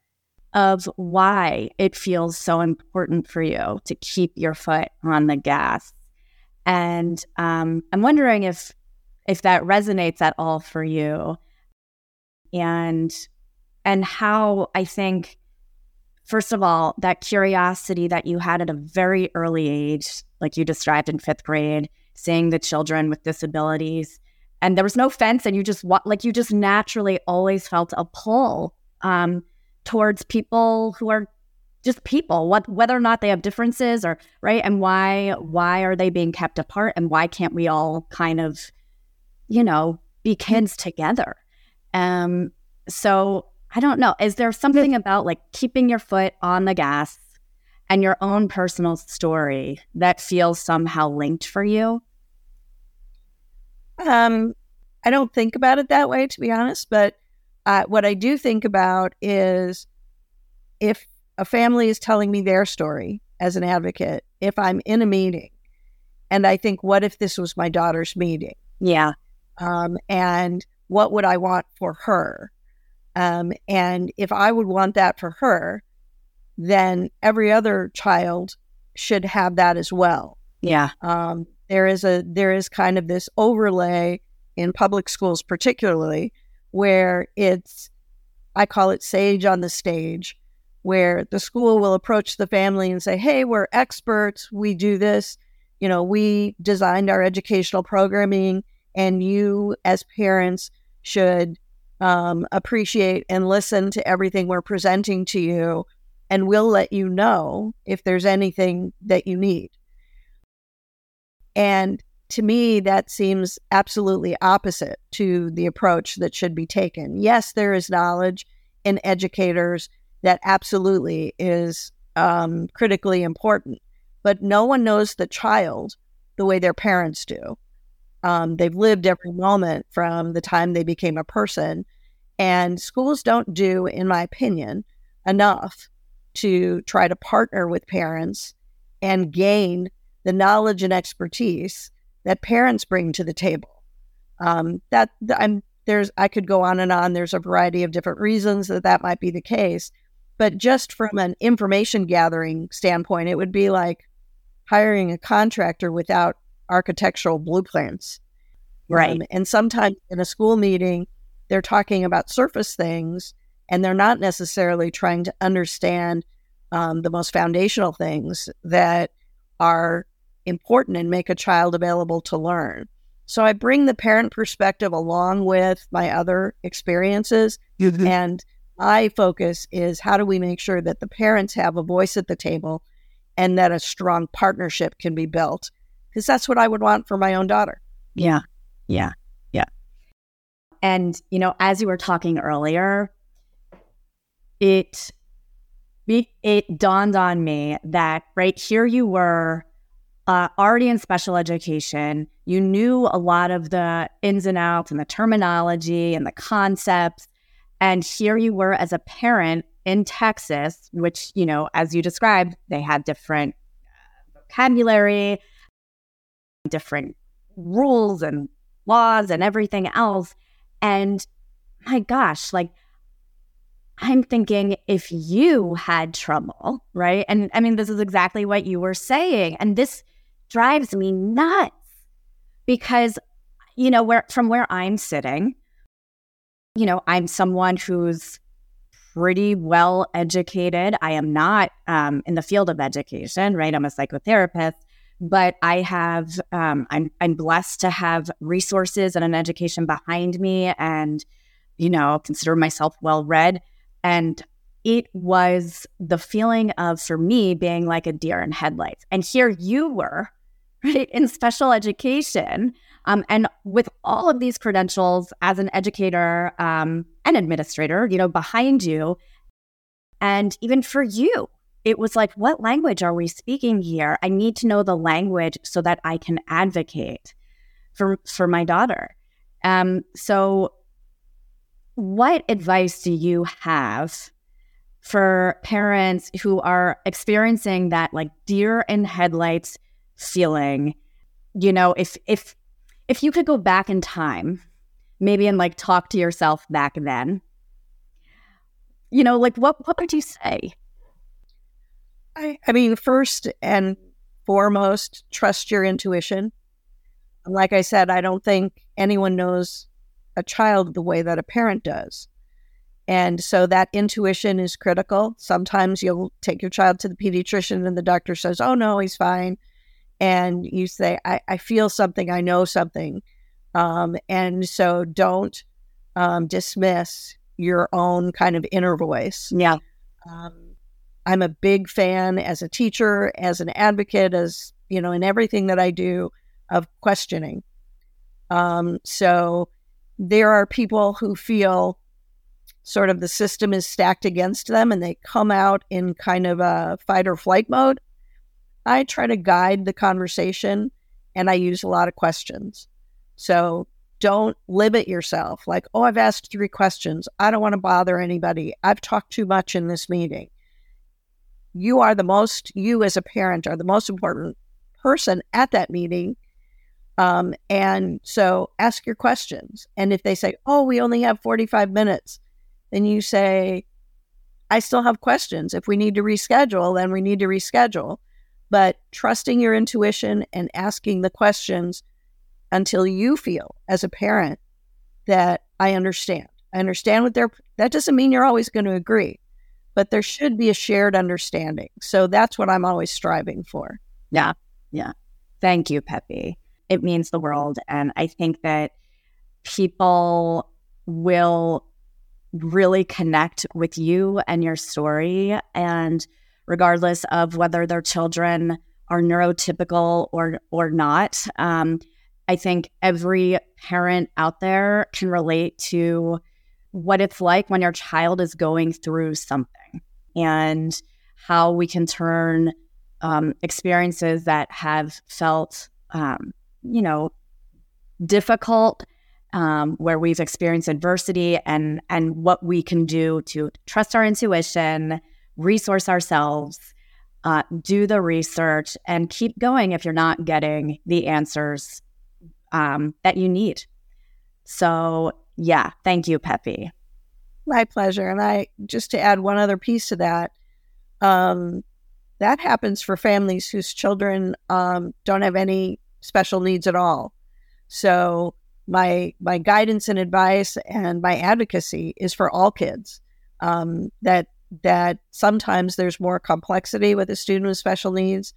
of why it feels so important for you to keep your foot on the gas. And um, I'm wondering if if that resonates at all for you and and how i think first of all that curiosity that you had at a very early age like you described in fifth grade seeing the children with disabilities and there was no fence and you just like you just naturally always felt a pull um, towards people who are just people what whether or not they have differences or right and why why are they being kept apart and why can't we all kind of you know, be kids together. Um, so I don't know. Is there something about like keeping your foot on the gas and your own personal story that feels somehow linked for you? Um, I don't think about it that way, to be honest. But uh, what I do think about is if a family is telling me their story as an advocate, if I'm in a meeting and I think, what if this was my daughter's meeting? Yeah um, and what would I want for her? Um, and if I would want that for her, then every other child should have that as well. Yeah. Um, there is a there is kind of this overlay in public schools, particularly where it's I call it sage on the stage, where the school will approach the family and say, "Hey, we're experts. We do this. You know, we designed our educational programming and you as parents should um, appreciate and listen to everything we're presenting to you and we'll let you know if there's anything that you need. And to me that seems absolutely opposite to the approach that should be taken. Yes there is knowledge in educators that absolutely is um, critically important but no one knows the child the way their parents do um, they've lived every moment from the time they became a person. And schools don't do, in my opinion, enough to try to partner with parents and gain the knowledge and expertise that parents bring to the table. Um, that I'm there's I could go on and on. There's a variety of different reasons that that might be the case, but just from an information gathering standpoint, it would be like hiring a contractor without architectural blueprints. Right. Um, and sometimes in a school meeting, they're talking about surface things and they're not necessarily trying to understand um, the most foundational things that are important and make a child available to learn. So I bring the parent perspective along with my other experiences. Mm-hmm. And my focus is how do we make sure that the parents have a voice at the table and that a strong partnership can be built because that's what I would want for my own daughter. Yeah. Yeah. Yeah. And, you know, as you were talking earlier, it, it, dawned on me that right here you were uh, already in special education. You knew a lot of the ins and outs and the terminology and the concepts. And here you were as a parent in Texas, which, you know, as you described, they had different uh, vocabulary, different rules and laws and everything else. And my gosh, like, I'm thinking if you had trouble, right? And I mean, this is exactly what you were saying. And this drives me nuts because, you know, where from where I'm sitting, you know, I'm someone who's pretty well educated. I am not um, in the field of education, right? I'm a psychotherapist, but I have um, I'm I'm blessed to have resources and an education behind me, and you know consider myself well read. And it was the feeling of for me being like a deer in headlights. And here you were, right, in special education. Um, and with all of these credentials as an educator um, and administrator, you know, behind you, and even for you, it was like, what language are we speaking here? I need to know the language so that I can advocate for for my daughter. Um, so, what advice do you have for parents who are experiencing that like deer in headlights feeling? You know, if if if you could go back in time, maybe and like talk to yourself back then, you know, like what what would you say? I, I mean, first and foremost, trust your intuition. Like I said, I don't think anyone knows a child the way that a parent does. And so that intuition is critical. Sometimes you'll take your child to the pediatrician and the doctor says, Oh, no, he's fine. And you say, I, I feel something, I know something. Um, and so don't um, dismiss your own kind of inner voice. Yeah. Um, I'm a big fan as a teacher, as an advocate, as you know, in everything that I do of questioning. Um, so there are people who feel sort of the system is stacked against them and they come out in kind of a fight or flight mode. I try to guide the conversation and I use a lot of questions. So don't limit yourself like, oh, I've asked three questions. I don't want to bother anybody. I've talked too much in this meeting you are the most, you as a parent are the most important person at that meeting. Um, and so ask your questions. And if they say, oh, we only have 45 minutes, then you say, I still have questions. If we need to reschedule, then we need to reschedule. But trusting your intuition and asking the questions until you feel as a parent that I understand. I understand what they're, that doesn't mean you're always going to agree but there should be a shared understanding. So that's what I'm always striving for. Yeah. Yeah. Thank you, Pepi. It means the world. And I think that people will really connect with you and your story. And regardless of whether their children are neurotypical or or not, um, I think every parent out there can relate to what it's like when your child is going through something and how we can turn um, experiences that have felt, um, you know, difficult, um, where we've experienced adversity, and and what we can do to trust our intuition, resource ourselves, uh, do the research, and keep going if you're not getting the answers um, that you need. So yeah, thank you, Pepi. My pleasure. And I just to add one other piece to that, um, that happens for families whose children um, don't have any special needs at all. So my my guidance and advice and my advocacy is for all kids. Um, that that sometimes there's more complexity with a student with special needs,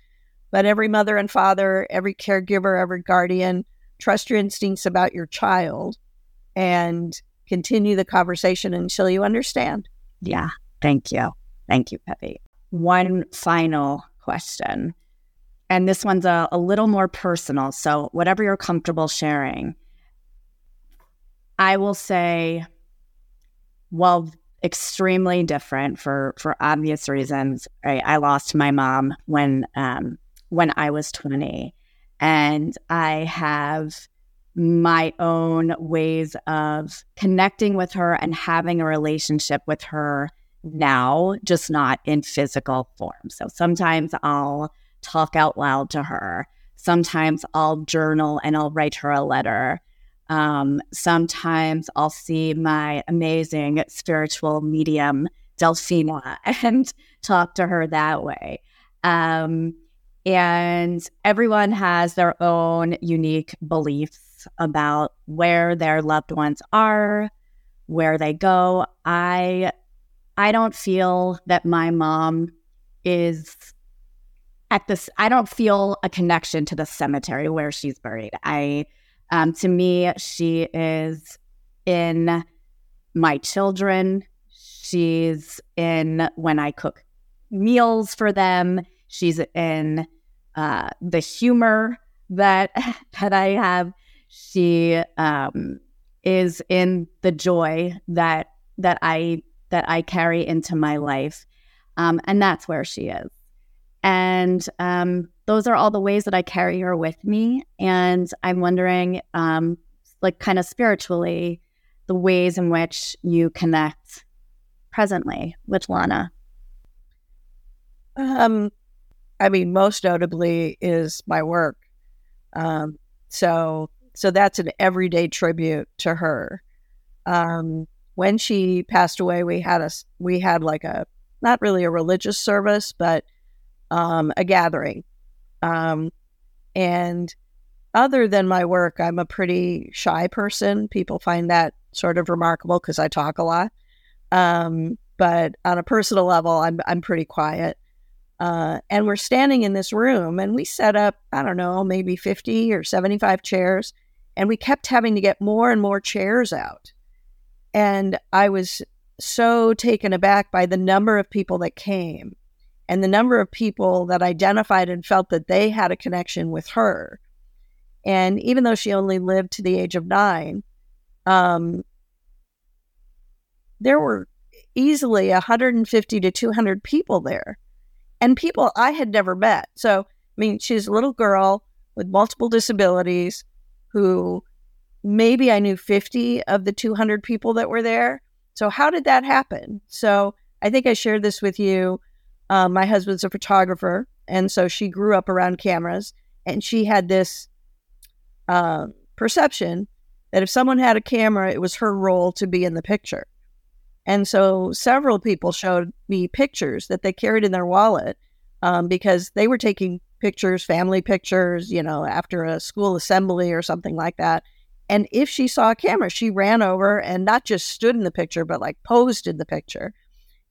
but every mother and father, every caregiver, every guardian, trust your instincts about your child and continue the conversation until you understand. Yeah. Thank you. Thank you, Pepi. One final question. And this one's a, a little more personal. So, whatever you're comfortable sharing, I will say, well, extremely different for for obvious reasons. Right? I lost my mom when um, when I was 20, and I have my own ways of connecting with her and having a relationship with her now, just not in physical form. So sometimes I'll talk out loud to her. Sometimes I'll journal and I'll write her a letter. Um, sometimes I'll see my amazing spiritual medium, Delphina, and talk to her that way. Um, and everyone has their own unique beliefs about where their loved ones are, where they go. I I don't feel that my mom is at this I don't feel a connection to the cemetery where she's buried. I um, to me she is in my children. She's in when I cook meals for them. She's in uh, the humor that that I have. She um, is in the joy that that I that I carry into my life, um, and that's where she is. And um, those are all the ways that I carry her with me. And I'm wondering, um, like, kind of spiritually, the ways in which you connect presently with Lana. Um, I mean, most notably is my work. Um, so, so that's an everyday tribute to her. Um, when she passed away, we had a we had like a not really a religious service, but um, a gathering. Um, and other than my work, I'm a pretty shy person. People find that sort of remarkable because I talk a lot. Um, but on a personal level, I'm I'm pretty quiet. Uh, and we're standing in this room, and we set up I don't know maybe 50 or 75 chairs, and we kept having to get more and more chairs out. And I was so taken aback by the number of people that came and the number of people that identified and felt that they had a connection with her. And even though she only lived to the age of nine, um, there were easily 150 to 200 people there and people I had never met. So, I mean, she's a little girl with multiple disabilities who maybe I knew 50 of the 200 people that were there. So, how did that happen? So, I think I shared this with you. Um, my husband's a photographer, and so she grew up around cameras, and she had this uh, perception that if someone had a camera, it was her role to be in the picture. And so, several people showed me pictures that they carried in their wallet um, because they were taking pictures, family pictures, you know, after a school assembly or something like that. And if she saw a camera, she ran over and not just stood in the picture, but like posed in the picture.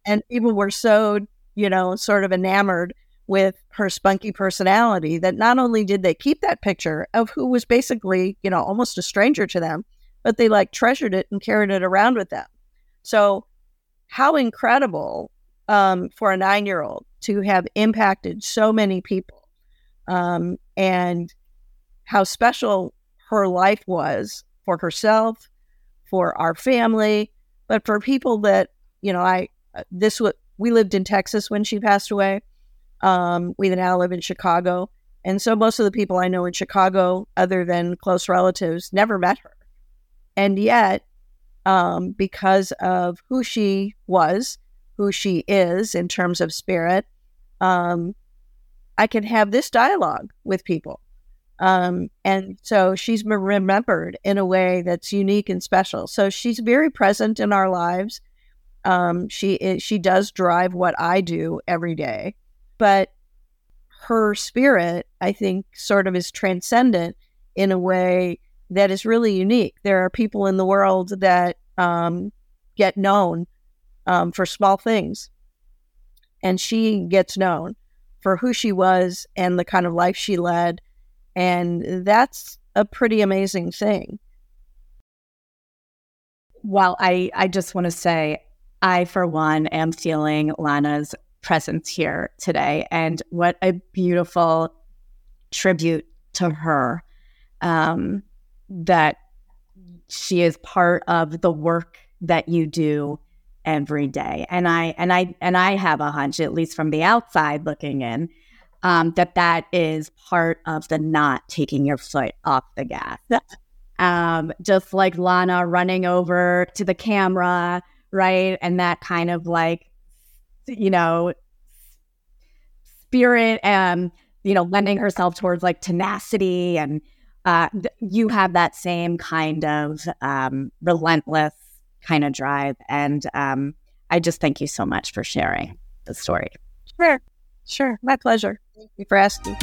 And people were so, you know, sort of enamored with her spunky personality that not only did they keep that picture of who was basically, you know, almost a stranger to them, but they like treasured it and carried it around with them. So, how incredible um, for a nine year old to have impacted so many people um, and how special her life was for herself, for our family, but for people that, you know, I, uh, this was, we lived in Texas when she passed away. Um, we now live in Chicago. And so most of the people I know in Chicago, other than close relatives, never met her. And yet, um, because of who she was, who she is in terms of spirit, um, I can have this dialogue with people. Um, and so she's remembered in a way that's unique and special. So she's very present in our lives. Um, she is, she does drive what I do every day, but her spirit, I think, sort of is transcendent in a way that is really unique. There are people in the world that um, get known um, for small things, and she gets known for who she was and the kind of life she led and that's a pretty amazing thing. Well, I, I just want to say, I, for one, am feeling Lana's presence here today. And what a beautiful tribute to her um, that she is part of the work that you do every day. And I and I and I have a hunch, at least from the outside looking in, um, that that is part of the not taking your foot off the gas. Um, just like Lana running over to the camera, right? And that kind of like, you know, spirit and, you know, lending herself towards like tenacity. And uh, you have that same kind of um, relentless kind of drive. And um, I just thank you so much for sharing the story. Sure. Sure. My pleasure. Thank you for asking.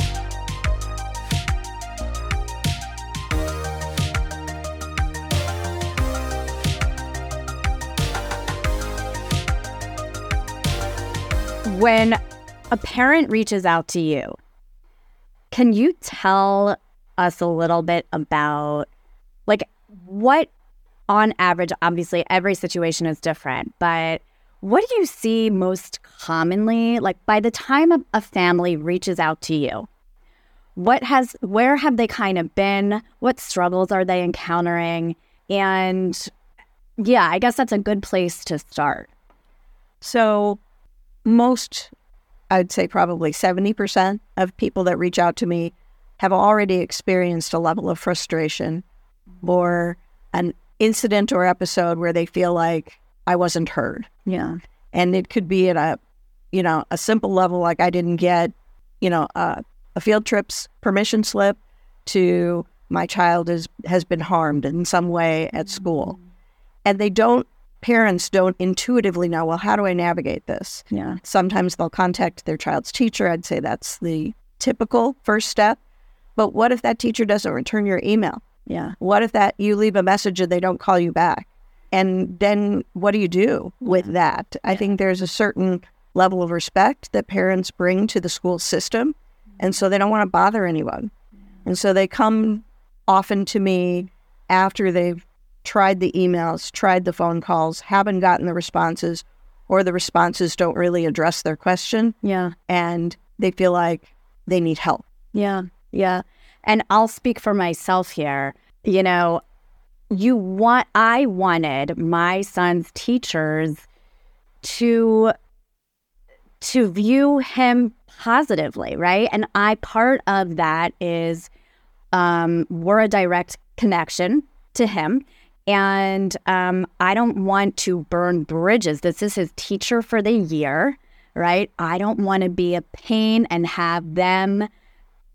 When a parent reaches out to you, can you tell us a little bit about like what on average obviously every situation is different, but what do you see most commonly like by the time a, family reaches out to you? What has where have they kind of been? What struggles are they encountering? And yeah, I guess that's a good place to start. So, most, I'd say probably 70% of people that reach out to me have already experienced a level of frustration or an incident or episode where they feel like I wasn't heard. Yeah. And it could be at a, you know, a simple level like I didn't get, you know, a, a field trip's permission slip to my child is has been harmed in some way at school. Mm-hmm. And they don't parents don't intuitively know, well, how do I navigate this? Yeah. Sometimes they'll contact their child's teacher. I'd say that's the typical first step. But what if that teacher doesn't return your email? Yeah. What if that you leave a message and they don't call you back? And then what do you do with that? I think there's a certain level of respect that parents bring to the school system. And so they don't want to bother anyone. And so they come often to me after they've tried the emails, tried the phone calls, haven't gotten the responses, or the responses don't really address their question. Yeah. And they feel like they need help. Yeah. Yeah. And I'll speak for myself here. You know, you want, I wanted my son's teachers to, to view him positively, right? And I, part of that is, um, we're a direct connection to him. And um, I don't want to burn bridges. This is his teacher for the year, right? I don't want to be a pain and have them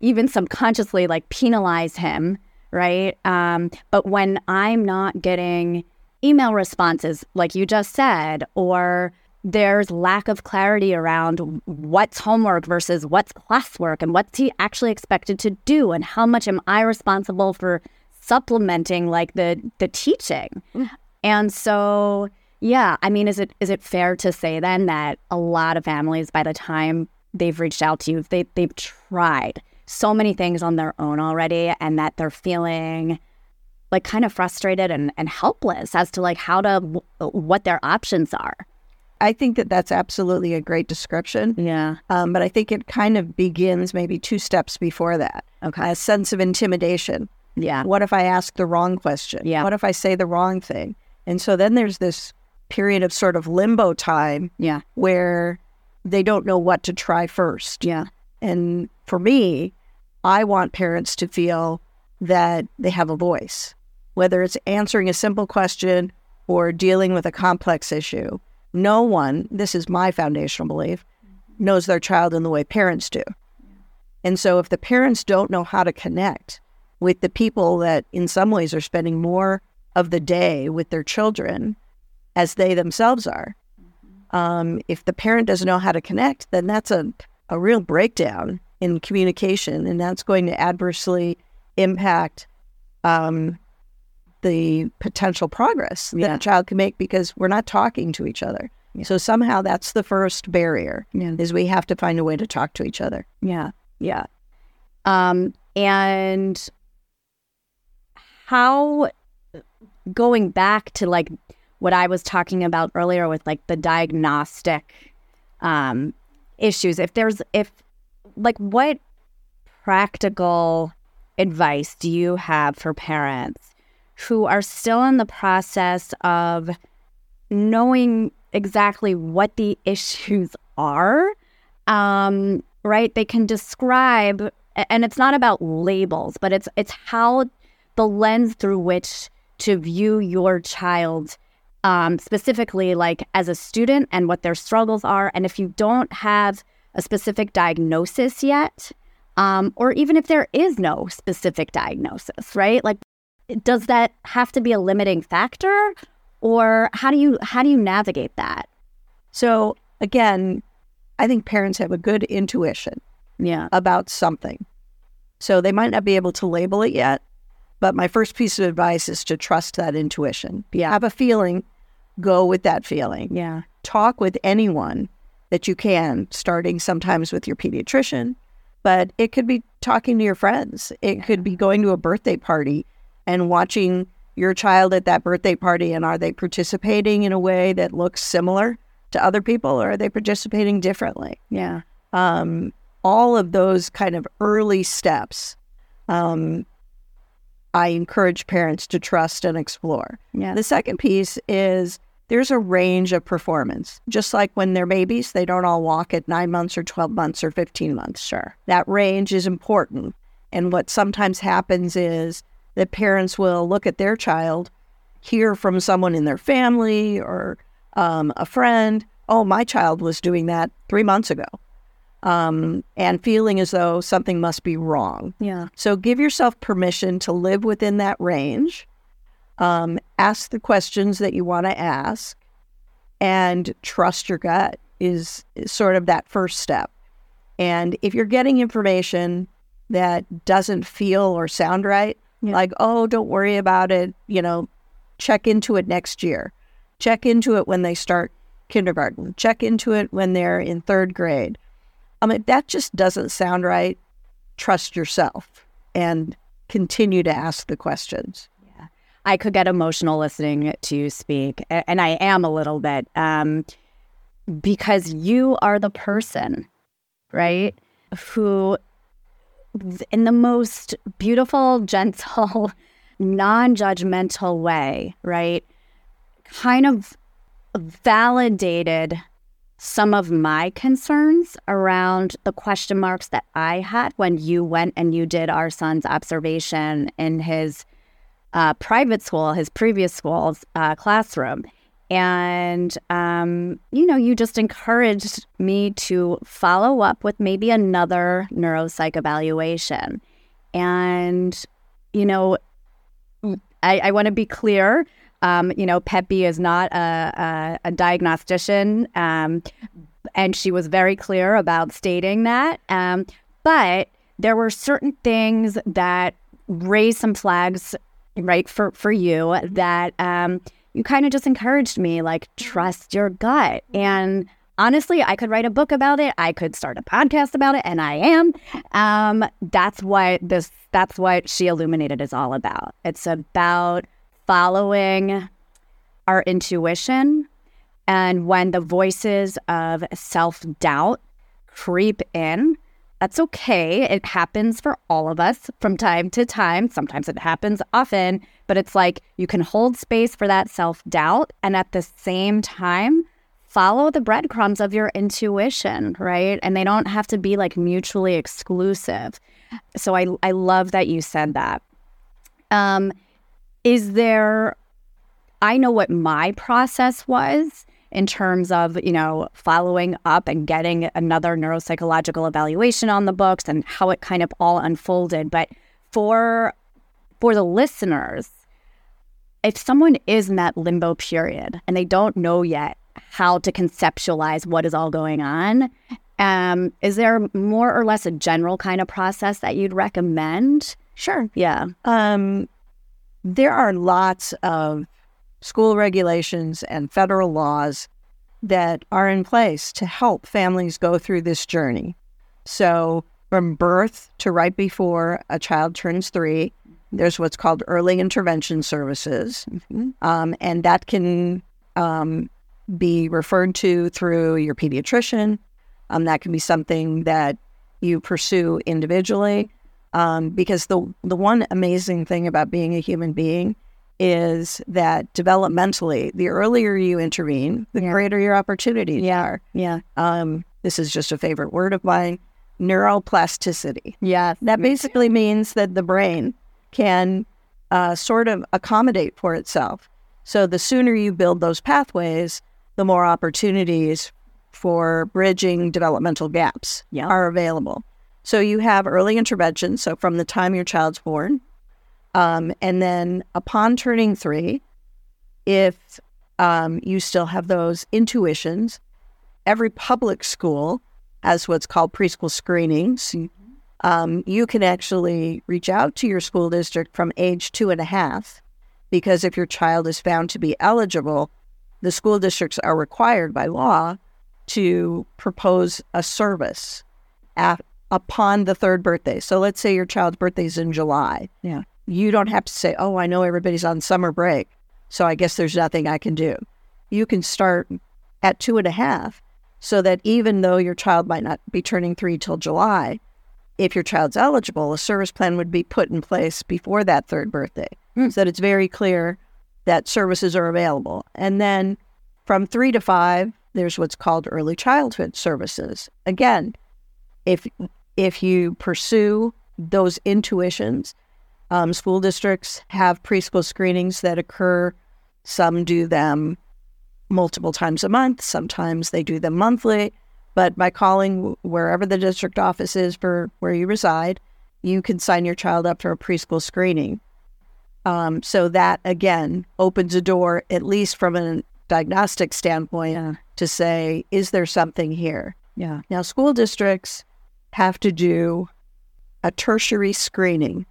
even subconsciously like penalize him, right? Um, but when I'm not getting email responses, like you just said, or there's lack of clarity around what's homework versus what's classwork and what's he actually expected to do and how much am I responsible for supplementing like the the teaching. Mm. And so yeah, I mean is it is it fair to say then that a lot of families by the time they've reached out to you, they they've tried so many things on their own already and that they're feeling like kind of frustrated and, and helpless as to like how to what their options are. I think that that's absolutely a great description. Yeah. Um, but I think it kind of begins maybe two steps before that. Okay. A sense of intimidation. Yeah. What if I ask the wrong question? Yeah. What if I say the wrong thing? And so then there's this period of sort of limbo time Yeah. where they don't know what to try first. Yeah. And for me, I want parents to feel that they have a voice, whether it's answering a simple question or dealing with a complex issue. No one, this is my foundational belief, knows their child in the way parents do. And so if the parents don't know how to connect with the people that in some ways are spending more of the day with their children as they themselves are, um, if the parent doesn't know how to connect, then that's a, a real breakdown in communication, and that's going to adversely impact um, the potential progress that a child can make because we're not talking to each other. So somehow that's the first barrier Yeah. is we have to find a way to talk to each other. Yeah. Yeah. Um, and how going back to like what I was talking about earlier with like the diagnostic um issues, if there's if like what practical advice do you have for parents who are still in the process of knowing exactly what the issues are? Um, right? They can describe and it's not about labels but it's it's how the lens through which to view your child um, specifically like as a student and what their struggles are. And if you don't have a specific diagnosis yet um, or even if there is no specific diagnosis right like does that have to be a limiting factor or how do you how do you navigate that So again, I think parents have a good intuition yeah about something. So they might not be able to label it yet, but my first piece of advice is to trust that intuition. Yeah. Have a feeling, go with that feeling. yeah Talk with anyone that you can, starting sometimes with your pediatrician, but it could be talking to your friends. It could be going to a birthday party and watching your child at that birthday party and are they participating in a way that looks similar to other people or are they participating differently? Yeah. Um, all of those kind of early steps, um, I encourage parents to trust and explore. Yeah. The second piece is there's a range of performance. Just like when they're babies, they don't all walk at nine months or 12 months or 15 months. Sure. That range is important. And what sometimes happens is that parents will look at their child, hear from someone in their family or um, a friend, oh, my child was doing that three months ago, um, and feeling as though something must be wrong. Yeah. So give yourself permission to live within that range. Um, ask the questions that you want to ask, and trust your gut is, is sort of that first step. And if you're getting information that doesn't feel or sound right, Yeah. like, oh, don't worry about it, you know, check into it next year. Check into it when they start kindergarten. Check into it when they're in third grade. I mean, that just doesn't sound right. Trust yourself and continue to ask the questions. I could get emotional listening to you speak, and I am a little bit, um, because you are the person, right, who, in the most beautiful, gentle, non judgmental way, right, kind of validated some of my concerns around the question marks that I had when you went and you did our son's observation in his uh, private school, his previous school's uh, classroom. And, um, you know, you just encouraged me to follow up with maybe another neuropsych evaluation. And, you know, I, I want to be clear. Um, you know, Pepi is not a, a, a diagnostician, um, and she was very clear about stating that. Um, but there were certain things that raised some flags right for for you that um you kind of just encouraged me like trust your gut. And honestly i could write a book about it i could start a podcast about it and i am. Um that's what this that's what she illuminated is all about. It's about following our intuition and when the voices of self-doubt creep in that's okay. It happens for all of us from time to time. Sometimes it happens often, but it's like you can hold space for that self doubt and at the same time follow the breadcrumbs of your intuition, right? And they don't have to be like mutually exclusive. So I, I love that you said that. Um, is there, I know what my process was in terms of you know following up and getting another neuropsychological evaluation on the books and how it kind of all unfolded. But for for the listeners if someone is in that limbo period and they don't know yet how to conceptualize what is all going on um, is there more or less a general kind of process that you'd recommend? Sure. yeah. Um, there are lots of school regulations and federal laws that are in place to help families go through this journey. So, from birth to right before a child turns three, there's what's called early intervention services. Um, and that can um, be referred to through your pediatrician. Um, that can be something that you pursue individually. Um, because the the one amazing thing about being a human being is that developmentally, the earlier you intervene, the Yeah. greater your opportunities Yeah. are. yeah Um, this is just a favorite word of mine: neuroplasticity. yeah That basically means that the brain can uh, sort of accommodate for itself. So the sooner you build those pathways, the more opportunities for bridging developmental gaps Yeah. are available. So you have early intervention. So from the time your child's born, um, and then upon turning three, if um, you still have those intuitions, every public school has what's called preschool screenings. Um, you can actually reach out to your school district from age two and a half because if your child is found to be eligible, the school districts are required by law to propose a service at, upon the third birthday. So let's say your child's birthday is in July. Yeah. You don't have to say, oh, I know everybody's on summer break. So I guess there's nothing I can do. You can start at two and a half so that even though your child might not be turning three till July, if your child's eligible, a service plan would be put in place before that third birthday Hmm. so that it's very clear that services are available. And then from three to five, there's what's called early childhood services. Again, if if you pursue those intuitions, um, school districts have preschool screenings that occur. Some do them multiple times a month. Sometimes they do them monthly. But by calling wherever the district office is for where you reside, you can sign your child up for a preschool screening. Um, so that again opens a door, at least from a diagnostic standpoint, Yeah. to say, is there something here? Yeah. Now, school districts have to do a tertiary screening.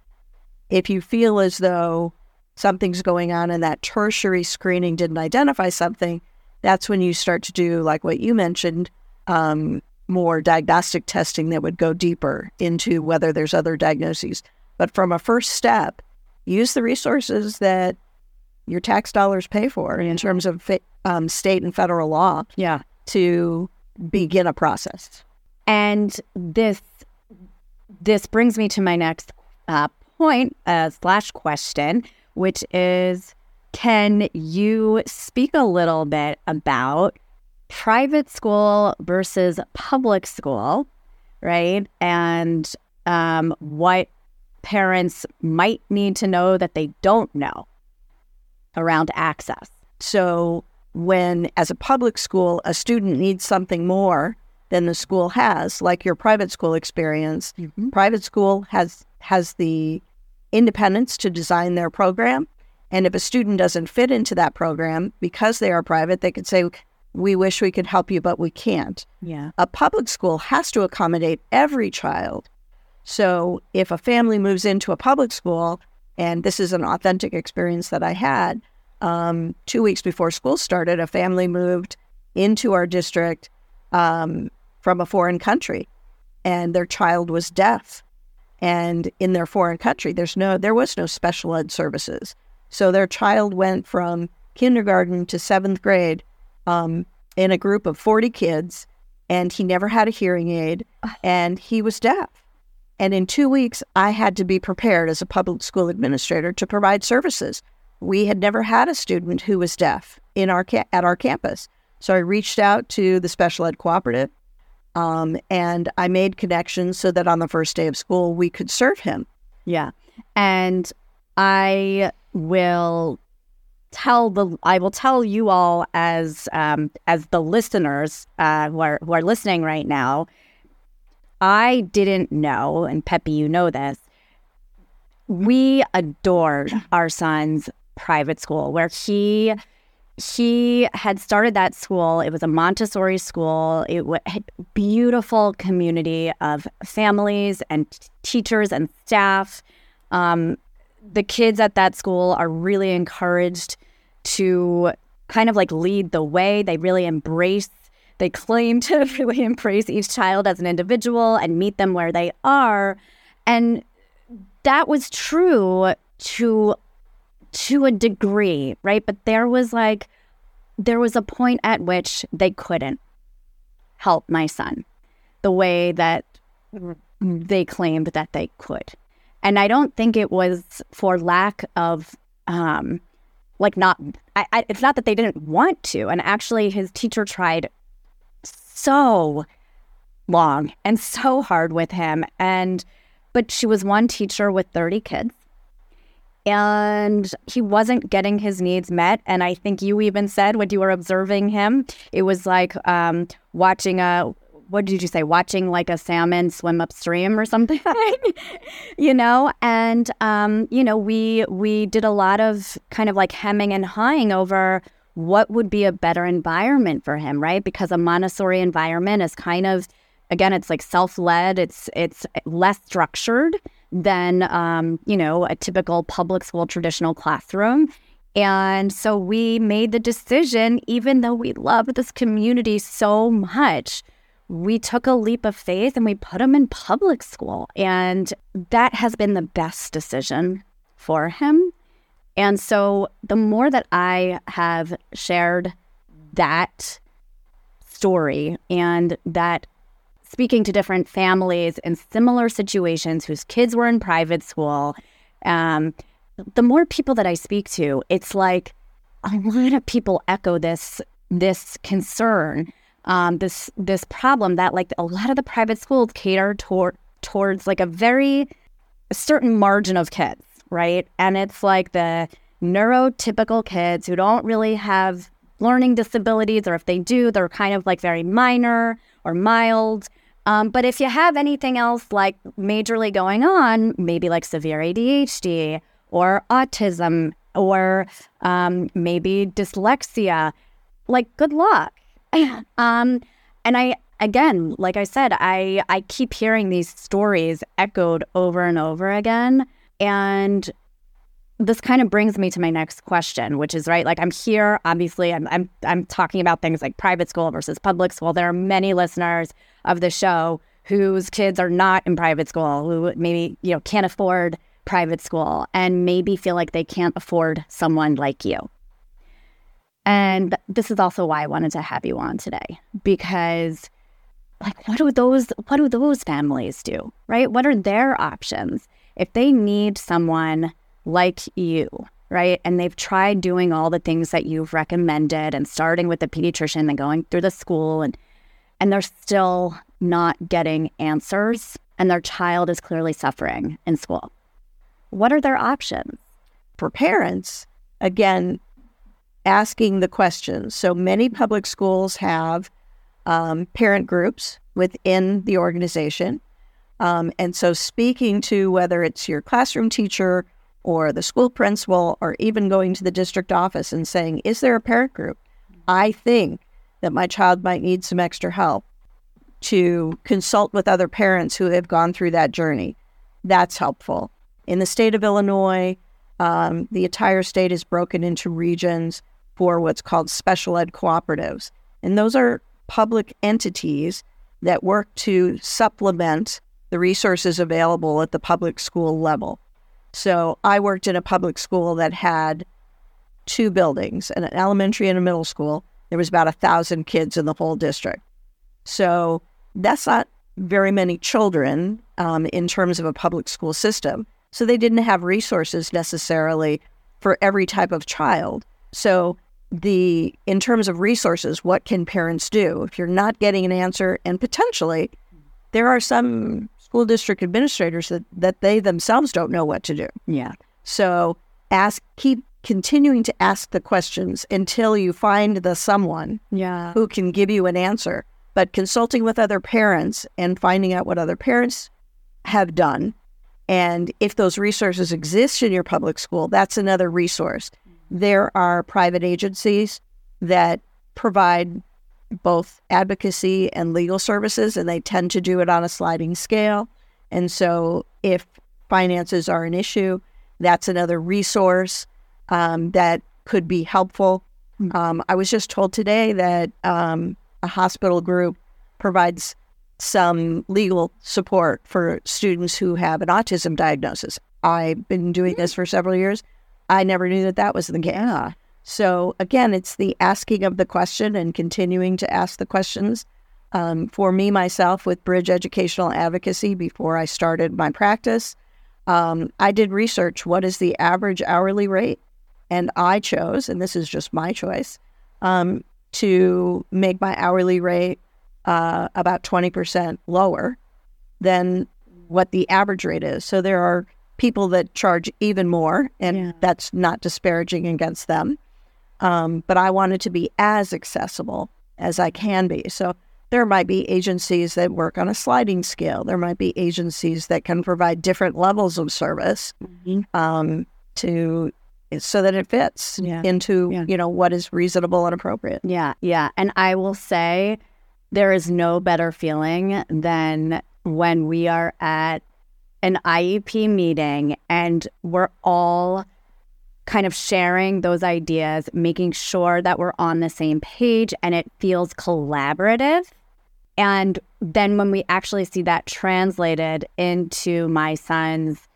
If you feel as though something's going on and that tertiary screening didn't identify something, that's when you start to do, like what you mentioned, um, more diagnostic testing that would go deeper into whether there's other diagnoses. But from a first step, use the resources that your tax dollars pay for in terms of um, state and federal law Yeah. to begin a process. And this this brings me to my next uh, point uh, slash question, which is, can you speak a little bit about private school versus public school, right? And um, what parents might need to know that they don't know around access. So, when as a public school, a student needs something more than the school has, like your private school experience, private school has has the independence to design their program. And if a student doesn't fit into that program because they are private, they could say, "We wish we could help you, but we can't." Yeah. a public school has to accommodate every child. So if a family moves into a public school, and this is an authentic experience that I had, um, two weeks before school started, a family moved into our district um, from a foreign country, and their child was deaf. And in their foreign country, there's no, there was no special ed services. So their child went from kindergarten to seventh grade um, in a group of 40 kids and he never had a hearing aid and he was deaf. And in two weeks, I had to be prepared as a public school administrator to provide services. We had never had a student who was deaf in our ca- at our campus. So I reached out to the special ed cooperative um, and I made connections so that on the first day of school, we could serve him. Yeah. And I will tell the I will tell you all as um as the listeners uh who are who are listening right now. I didn't know, and Pepi, you know this. We adored our son's private school where he he had started that school. It was a Montessori school. It was beautiful community of families and t- teachers and staff. Um, the kids at that school are really encouraged to kind of like lead the way. They really embrace, they claim to really embrace each child as an individual and meet them where they are. And that was true to to a degree, right? But there was like there was a point at which they couldn't help my son the way that they claimed that they could. And I don't think it was for lack of um like not I, I it's not that they didn't want to and actually his teacher tried so long and so hard with him and but she was one teacher with 30 kids and he wasn't getting his needs met. And i think you even said when you were observing him it was like um, watching a what did you say? Watching like a salmon swim upstream or something you know? And um, you know we we did a lot of kind of like hemming and hawing over what would be a better environment for him right? Because a montessori environment is kind of again it's like self-led. It's it's less structured than um, you know a typical public school traditional classroom And so we made the decision, even though we love this community so much, we took a leap of faith and we put him in public school. And that has been the best decision for him. And so the more that I have shared that story and that speaking to different families in similar situations whose kids were in private school, um, the more people that I speak to, it's like a lot of people echo this this concern, um, this this problem that like a lot of the private schools cater toward towards like a very a certain margin of kids, right? And it's like the neurotypical kids who don't really have learning disabilities, or if they do, they're kind of like very minor or mild. Um, but if you have anything else like majorly going on, maybe like severe ADHD or autism or um, maybe dyslexia, like good luck. um, and I, again, like I said, I, I keep hearing these stories echoed over and over again. And this kind of brings me to my next question, which is right. Like I'm here, obviously, I'm I'm I'm talking about things like private school versus public school. There are many listeners of the show whose kids are not in private school, who maybe you know can't afford private school, and maybe feel like they can't afford someone like you. And this is also why I wanted to have you on today because like what do those what do those families do right what are their options if they need someone like you, right? And they've tried doing all the things that you've recommended and starting with the pediatrician and going through the school and and they're still not getting answers and their child is clearly suffering in school. What are their options? For parents, again, asking the questions. So many public schools have um, parent groups within the organization. Um, and so speaking to whether it's your classroom teacher or the school principal or even going to the district office and saying, Is there a parent group? I think that my child might need some extra help to consult with other parents who have gone through that journey. That's helpful. In the state of Illinois, um, the entire state is broken into regions for what's called special ed cooperatives. And those are public entities that work to supplement the resources available at the public school level. So I worked in a public school that had two buildings, an elementary and a middle school. There was about a thousand kids in the whole district. So that's not very many children um, in terms of a public school system. So they didn't have resources necessarily for every type of child. So the in terms of resources, what can parents do if you're not getting an answer? And potentially, there are some school district administrators that, that they themselves don't know what to do. Yeah. So ask, keep continuing to ask the questions until you find the someone yeah. who can give you an answer. But consulting with other parents and finding out what other parents have done. And if those resources exist in your public school, that's another resource. There are private agencies that provide both advocacy and legal services, and they tend to do it on a sliding scale. And so, if finances are an issue, that's another resource um, that could be helpful. Hmm. Um, I was just told today that um, a hospital group provides some legal support for students who have an autism diagnosis. I've been doing this hmm. for several years. I never knew that that was the case. Yeah. So again, it's the asking of the question and continuing to ask the questions. Um, for me, myself, with Bridge Educational Advocacy, before I started my practice, um, I did research. What is the average hourly rate? And I chose, and this is just my choice, um, to make my hourly rate uh, about 20% lower than what the average rate is. So there are people that charge even more, and yeah. that's not disparaging against them. Um, but I wanted to be as accessible as I can be. So there might be agencies that work on a sliding scale. There might be agencies that can provide different levels of service mm-hmm. um, to so that it fits yeah. into yeah. you know what is reasonable and appropriate. Yeah, yeah. And I will say there is no better feeling than when we are at an IEP meeting and we're all kind of sharing those ideas, making sure that we're on the same page and it feels collaborative. And then when we actually see that translated into my son's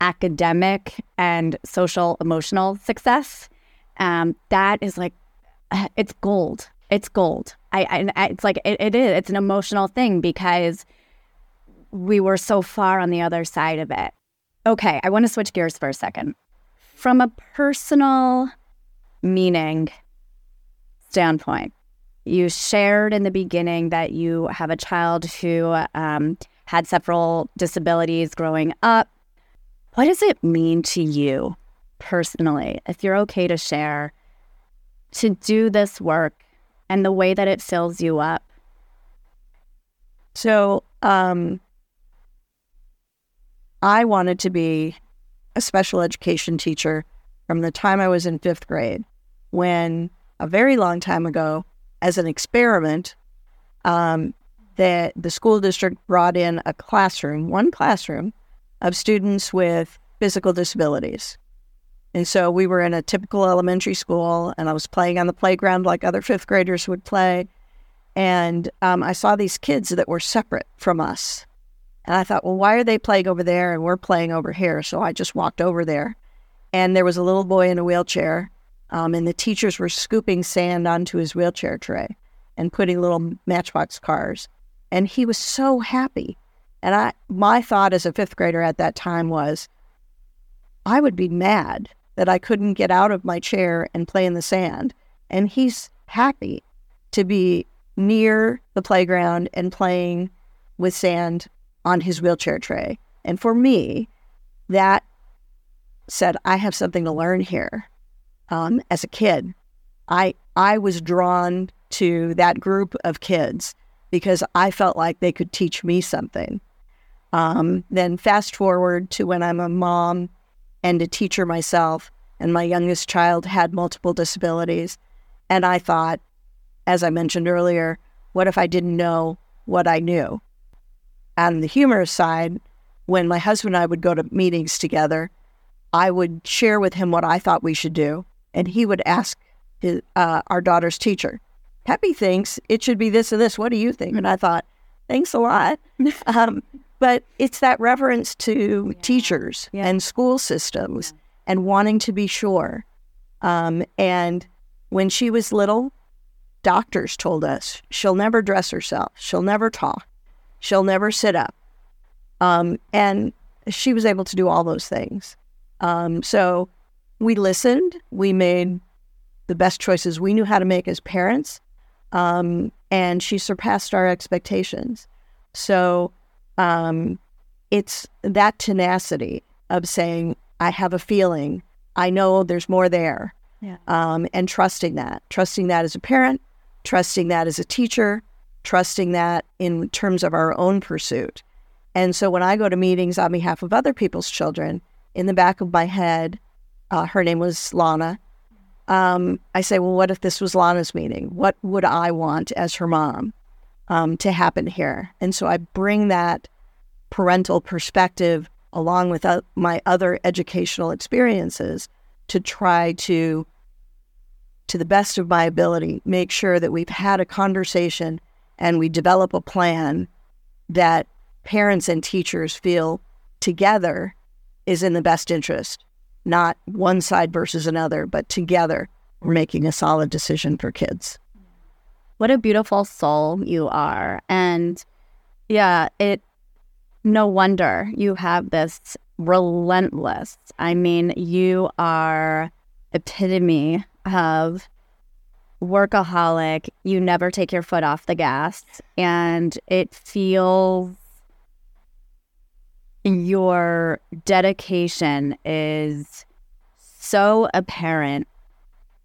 academic and social emotional success, um, that is like, it's gold. It's gold. I, I it's like it, it is. It's an emotional thing because we were so far on the other side of it. Okay, I want to switch gears for a second. From a personal meaning standpoint, you shared in the beginning that you have a child who um, had several disabilities growing up. What does it mean to you personally, if you're okay to share, to do this work and the way that it fills you up? So, um, I wanted to be a special education teacher from the time I was in fifth grade, when a very long time ago, as an experiment, um, that the school district brought in a classroom, one classroom, of students with physical disabilities. And so we were in a typical elementary school, and I was playing on the playground like other fifth graders would play. And um, I saw these kids that were separate from us. And I thought, well, why are they playing over there and we're playing over here? So I just walked over there. And there was a little boy in a wheelchair, um, and the teachers were scooping sand onto his wheelchair tray and putting little matchbox cars. And he was so happy. And I, my thought as a fifth grader at that time was, I would be mad that I couldn't get out of my chair and play in the sand. And he's happy to be near the playground and playing with sand on his wheelchair tray. And for me, that said, I have something to learn here. Um, as a kid, I I was drawn to that group of kids because I felt like they could teach me something. Um, then fast forward to when I'm a mom and a teacher myself, and my youngest child had multiple disabilities, and I thought, as I mentioned earlier, what if I didn't know what I knew? On the humorous side, when my husband and I would go to meetings together, I would share with him what I thought we should do, and he would ask his, uh, our daughter's teacher, Pepi thinks it should be this and this. What do you think? And I thought, thanks a lot. Um, but it's that reverence to yeah. teachers yeah. and school systems yeah. and wanting to be sure. Um, and when she was little, doctors told us she'll never dress herself, she'll never talk, she'll never sit up. Um, and she was able to do all those things. Um, so we listened. We made the best choices we knew how to make as parents. Um, and she surpassed our expectations. So um, it's that tenacity of saying, I have a feeling, I know there's more there. Yeah. Um, and trusting that, trusting that as a parent, trusting that as a teacher, trusting that in terms of our own pursuit. And so when I go to meetings on behalf of other people's children, in the back of my head, uh, her name was Lana. Um, I say, well, what if this was Lana's meeting? What would I want as her mom um, to happen here? And so I bring that parental perspective along with uh, my other educational experiences to try to, to the best of my ability, make sure that we've had a conversation and we develop a plan that parents and teachers feel together is in the best interest, not one side versus another, but together we're making a solid decision for kids. What a beautiful soul you are. And yeah, it no wonder you have this relentless. I mean, you are epitome of workaholic. You never take your foot off the gas and it feels your dedication is so apparent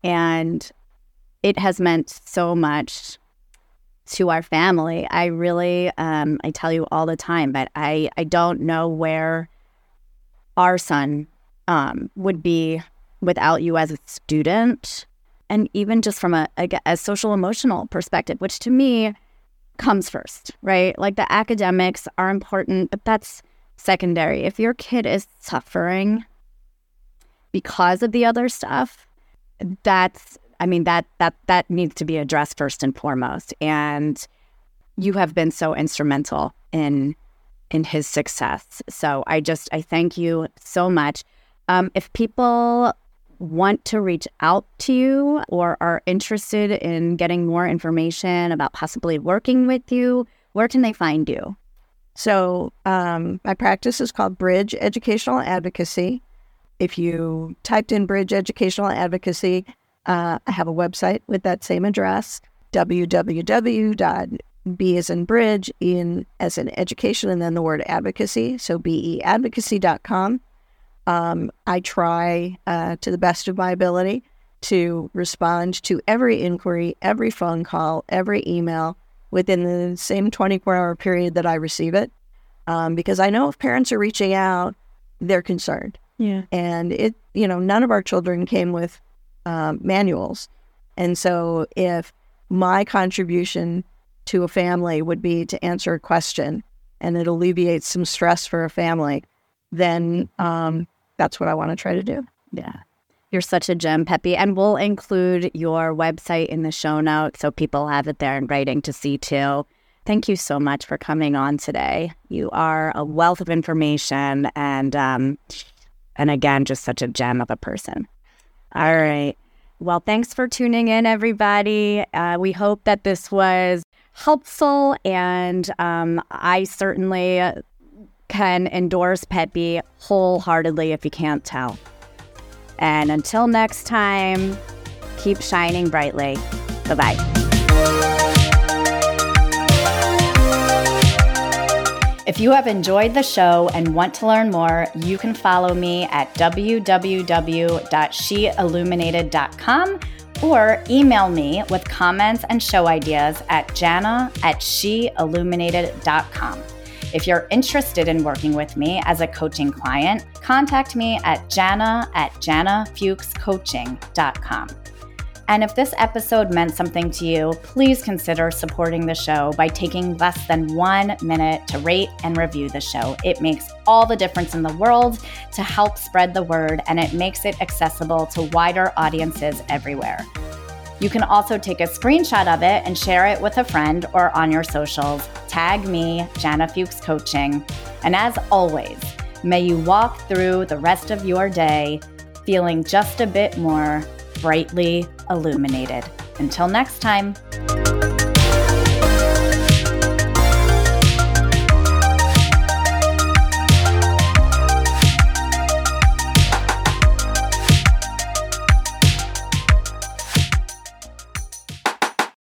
and it has meant so much to our family. I really, um, I tell you all the time, but I, I don't know where our son um, would be without you as a student. And even just from a, a, a social emotional perspective, which to me comes first, right? Like the academics are important, but that's secondary. If your kid is suffering because of the other stuff, that's I mean that that that needs to be addressed first and foremost. And you have been so instrumental in in his success. So I just I thank you so much. Um, if people want to reach out to you or are interested in getting more information about possibly working with you, where can they find you? So, um, my practice is called Bridge Educational Advocacy. If you typed in Bridge Educational Advocacy, uh, I have a website with that same address www.b as in bridge, in as in education, and then the word advocacy. So, beadvocacy.com. Um, I try uh, to the best of my ability to respond to every inquiry, every phone call, every email within the same 24 hour period that I receive it. Um, because I know if parents are reaching out, they're concerned. Yeah. And it, you know, none of our children came with um, manuals. And so if my contribution to a family would be to answer a question and it alleviates some stress for a family, then um, that's what I want to try to do. Yeah. You're such a gem, Pepi. And we'll include your website in the show notes so people have it there in writing to see too. Thank you so much for coming on today. You are a wealth of information and um, and again, just such a gem of a person. All right. Well, thanks for tuning in, everybody. Uh, we hope that this was helpful, and um, I certainly can endorse Pepi wholeheartedly if you can't tell. And until next time, keep shining brightly. Bye bye. If you have enjoyed the show and want to learn more, you can follow me at www.sheilluminated.com or email me with comments and show ideas at jana at sheilluminated.com. If you're interested in working with me as a coaching client, contact me at jana at janafuchscoaching.com. And if this episode meant something to you, please consider supporting the show by taking less than one minute to rate and review the show. It makes all the difference in the world to help spread the word, and it makes it accessible to wider audiences everywhere. You can also take a screenshot of it and share it with a friend or on your socials. Tag me, Jana Fuchs Coaching. And as always, may you walk through the rest of your day feeling just a bit more brightly illuminated. Until next time.